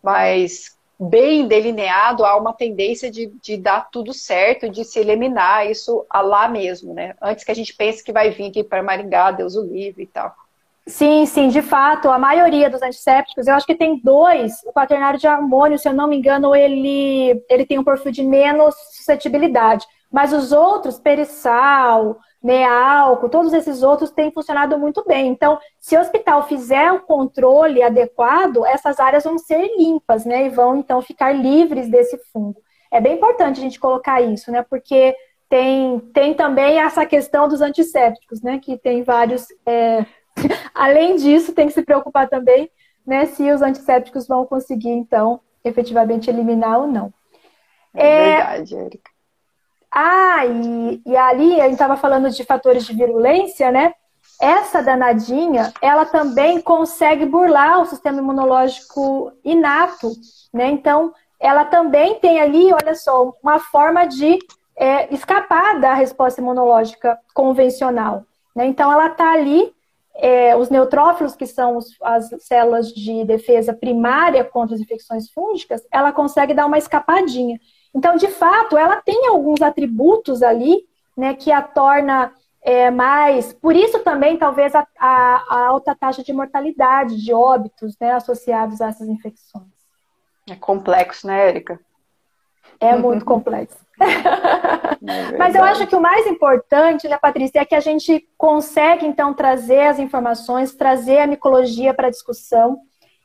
Mas bem delineado, há uma tendência de, de dar tudo certo, de se eliminar isso lá mesmo, né? Antes que a gente pense que vai vir aqui para Maringá, Deus o livre e tal. Sim, sim, de fato, a maioria dos antissépticos, eu acho que tem dois, o quaternário de amônio, se eu não me engano, ele, ele tem um perfil de menos suscetibilidade, mas os outros, perissal, Nealco, todos esses outros têm funcionado muito bem. Então, se o hospital fizer o controle adequado, essas áreas vão ser limpas, né? E vão, então, ficar livres desse fungo. É bem importante a gente colocar isso, né? Porque tem, tem também essa questão dos antissépticos, né? Que tem vários. É... Além disso, tem que se preocupar também, né? Se os antissépticos vão conseguir, então, efetivamente eliminar ou não. É, é... verdade, Erika. Ah, e, e ali a gente estava falando de fatores de virulência, né? Essa danadinha, ela também consegue burlar o sistema imunológico inato, né? Então, ela também tem ali, olha só, uma forma de é, escapar da resposta imunológica convencional. Né? Então, ela está ali, é, os neutrófilos, que são os, as células de defesa primária contra as infecções fúngicas, ela consegue dar uma escapadinha. Então, de fato, ela tem alguns atributos ali, né, que a torna é, mais. Por isso também, talvez, a, a, a, alta taxa de mortalidade, de óbitos, né, associados a essas infecções. É complexo, né, Érica? É muito complexo. É Mas eu acho que o mais importante, né, Patrícia, é que a gente consegue, então, trazer as informações, trazer a micologia para a discussão.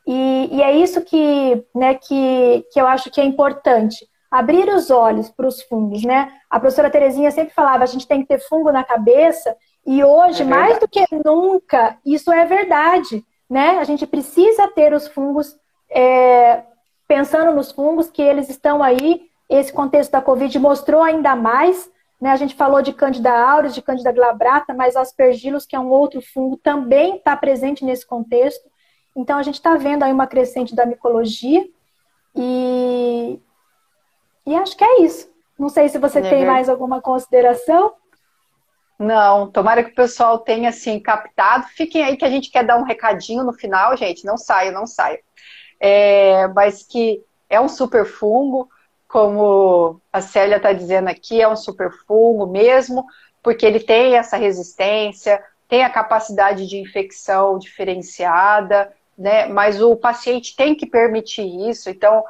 E, e, é isso que, né, que, que eu acho que é importante abrir os olhos para os fungos, né? A professora Terezinha sempre falava, a gente tem que ter fungo na cabeça, e hoje, é mais do que nunca, isso é verdade, né? A gente precisa ter os fungos, é, pensando nos fungos, que eles estão aí, esse contexto da Covid mostrou ainda mais, né? A gente falou de Candida aureus, de Candida glabrata, mas aspergillus, que é um outro fungo, também está presente nesse contexto. Então, a gente está vendo aí uma crescente da micologia, e, e acho que é isso. Não sei se você é tem verdade. mais alguma consideração. Não, tomara que o pessoal tenha assim captado. Fiquem aí que a gente quer dar um recadinho no final, gente. Não saia, não saia. É, mas que é um super fungo, como a Célia está dizendo aqui, é um super fungo mesmo, porque ele tem essa resistência, tem a capacidade de infecção diferenciada, né? Mas o paciente tem que permitir isso, então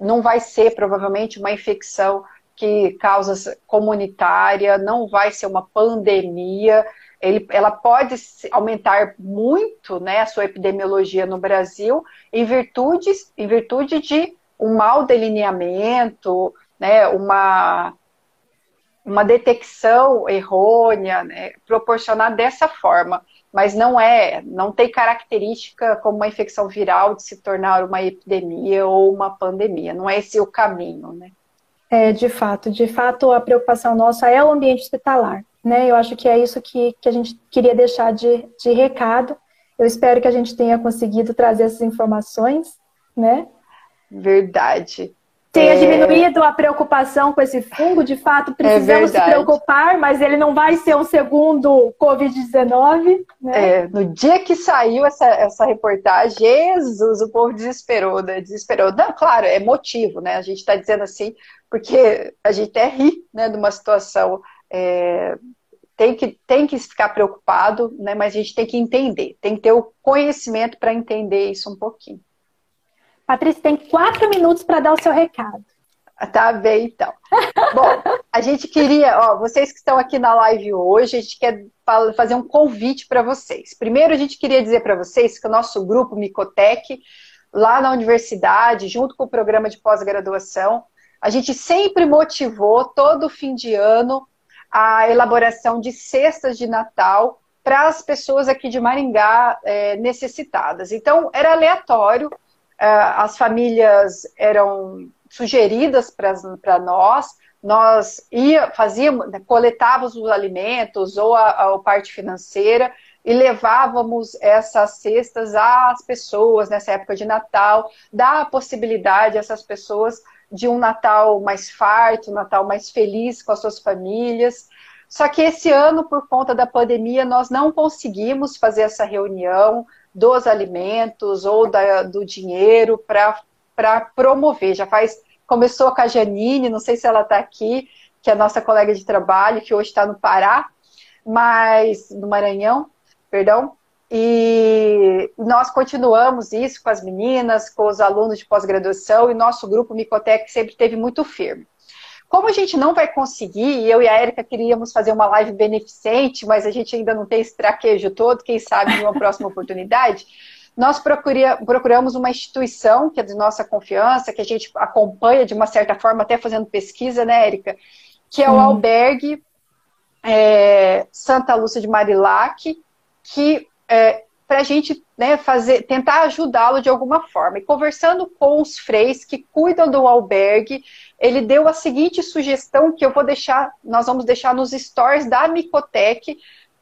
não vai ser provavelmente uma infecção que causa comunitária, não vai ser uma pandemia. Ele, ela pode aumentar muito né, a sua epidemiologia no Brasil em virtude, em virtude de um mau delineamento, né, uma, uma detecção errônea, né, proporcionar dessa forma. Mas não é, não tem característica como uma infecção viral de se tornar uma epidemia ou uma pandemia. Não é esse o caminho, né? É, de fato, de fato, a preocupação nossa é o ambiente hospitalar, né? Eu acho que é isso que, que a gente queria deixar de, de recado. Eu espero que a gente tenha conseguido trazer essas informações, né? Verdade tenha é... diminuído a preocupação com esse fungo. De fato, é precisamos é se preocupar, mas ele não vai ser um segundo Covid-19. Né? É, no dia que saiu essa, essa reportagem, Jesus, o povo desesperou, né? Desesperou. Não, claro, é motivo, né? A gente está dizendo assim, porque a gente até ri né, de uma situação. É, tem que, tem que ficar preocupado, né, mas a gente tem que entender, tem que ter o conhecimento para entender isso um pouquinho. Patrícia tem quatro minutos para dar o seu recado. Tá bem, então. Bom, a gente queria, ó, vocês que estão aqui na live hoje, a gente quer fazer um convite para vocês. Primeiro, a gente queria dizer para vocês que o nosso grupo Micotec, lá na universidade, junto com o programa de pós-graduação, a gente sempre motivou todo fim de ano a elaboração de cestas de Natal para as pessoas aqui de Maringá é, necessitadas. Então, era aleatório, as famílias eram sugeridas para nós, nós ia, fazíamos, né, coletávamos os alimentos ou a, a, parte financeira e levávamos essas cestas às pessoas nessa época de Natal, dar a possibilidade a essas pessoas de um Natal mais farto, um Natal mais feliz com as suas famílias. Só que esse ano, por conta da pandemia, nós não conseguimos fazer essa reunião, dos alimentos ou da, do dinheiro para promover. Já faz. Começou com a Janine, não sei se ela está aqui, que é a nossa colega de trabalho, que hoje está no Pará, mas no Maranhão, perdão. E nós continuamos isso com as meninas, com os alunos de pós-graduação, e nosso grupo Micotec sempre teve muito firme. Como a gente não vai conseguir, eu e a Erika queríamos fazer uma live beneficente, mas a gente ainda não tem esse traquejo todo, quem sabe em uma próxima oportunidade, nós procuramos uma instituição que é de nossa confiança, que a gente acompanha de uma certa forma, até fazendo pesquisa, né, Érica? Que é o albergue é, Santa Lúcia de Marilac, que é, para a gente né, fazer, tentar ajudá-lo de alguma forma. E conversando com os freis que cuidam do albergue, ele deu a seguinte sugestão que eu vou deixar, nós vamos deixar nos stores da Micotec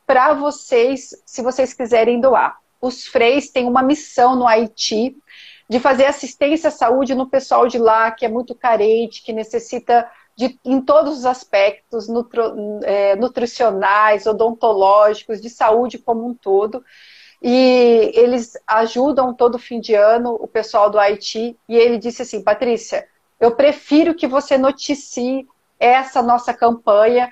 para vocês, se vocês quiserem doar. Os freis têm uma missão no Haiti de fazer assistência à saúde no pessoal de lá que é muito carente, que necessita de, em todos os aspectos nutro, é, nutricionais, odontológicos, de saúde como um todo. E eles ajudam todo fim de ano o pessoal do Haiti. E ele disse assim: Patrícia, eu prefiro que você noticie essa nossa campanha,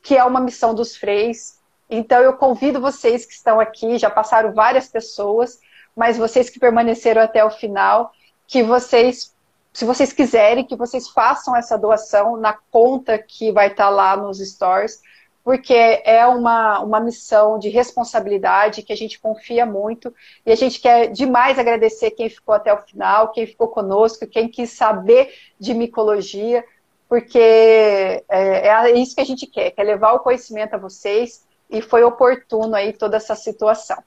que é uma missão dos freis. Então, eu convido vocês que estão aqui, já passaram várias pessoas, mas vocês que permaneceram até o final, que vocês, se vocês quiserem, que vocês façam essa doação na conta que vai estar lá nos stores porque é uma, uma missão de responsabilidade que a gente confia muito e a gente quer demais agradecer quem ficou até o final, quem ficou conosco, quem quis saber de micologia, porque é, é isso que a gente quer, quer levar o conhecimento a vocês e foi oportuno aí toda essa situação.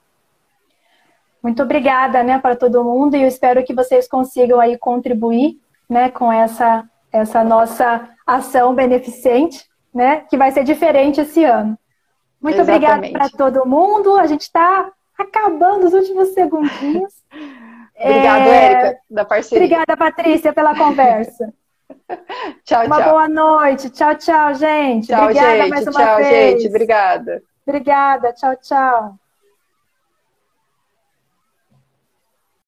Muito obrigada, né, para todo mundo e eu espero que vocês consigam aí contribuir, né, com essa essa nossa ação beneficente né? Que vai ser diferente esse ano. Muito Exatamente. obrigada para todo mundo. A gente está acabando os últimos segundinhos. Obrigada, é... Érica, da parceria. Obrigada, Patrícia, pela conversa. tchau, uma tchau. boa noite. Tchau, tchau, gente. Tchau, Obrigada gente. mais uma tchau, vez. gente. Obrigada. Obrigada. Tchau, tchau.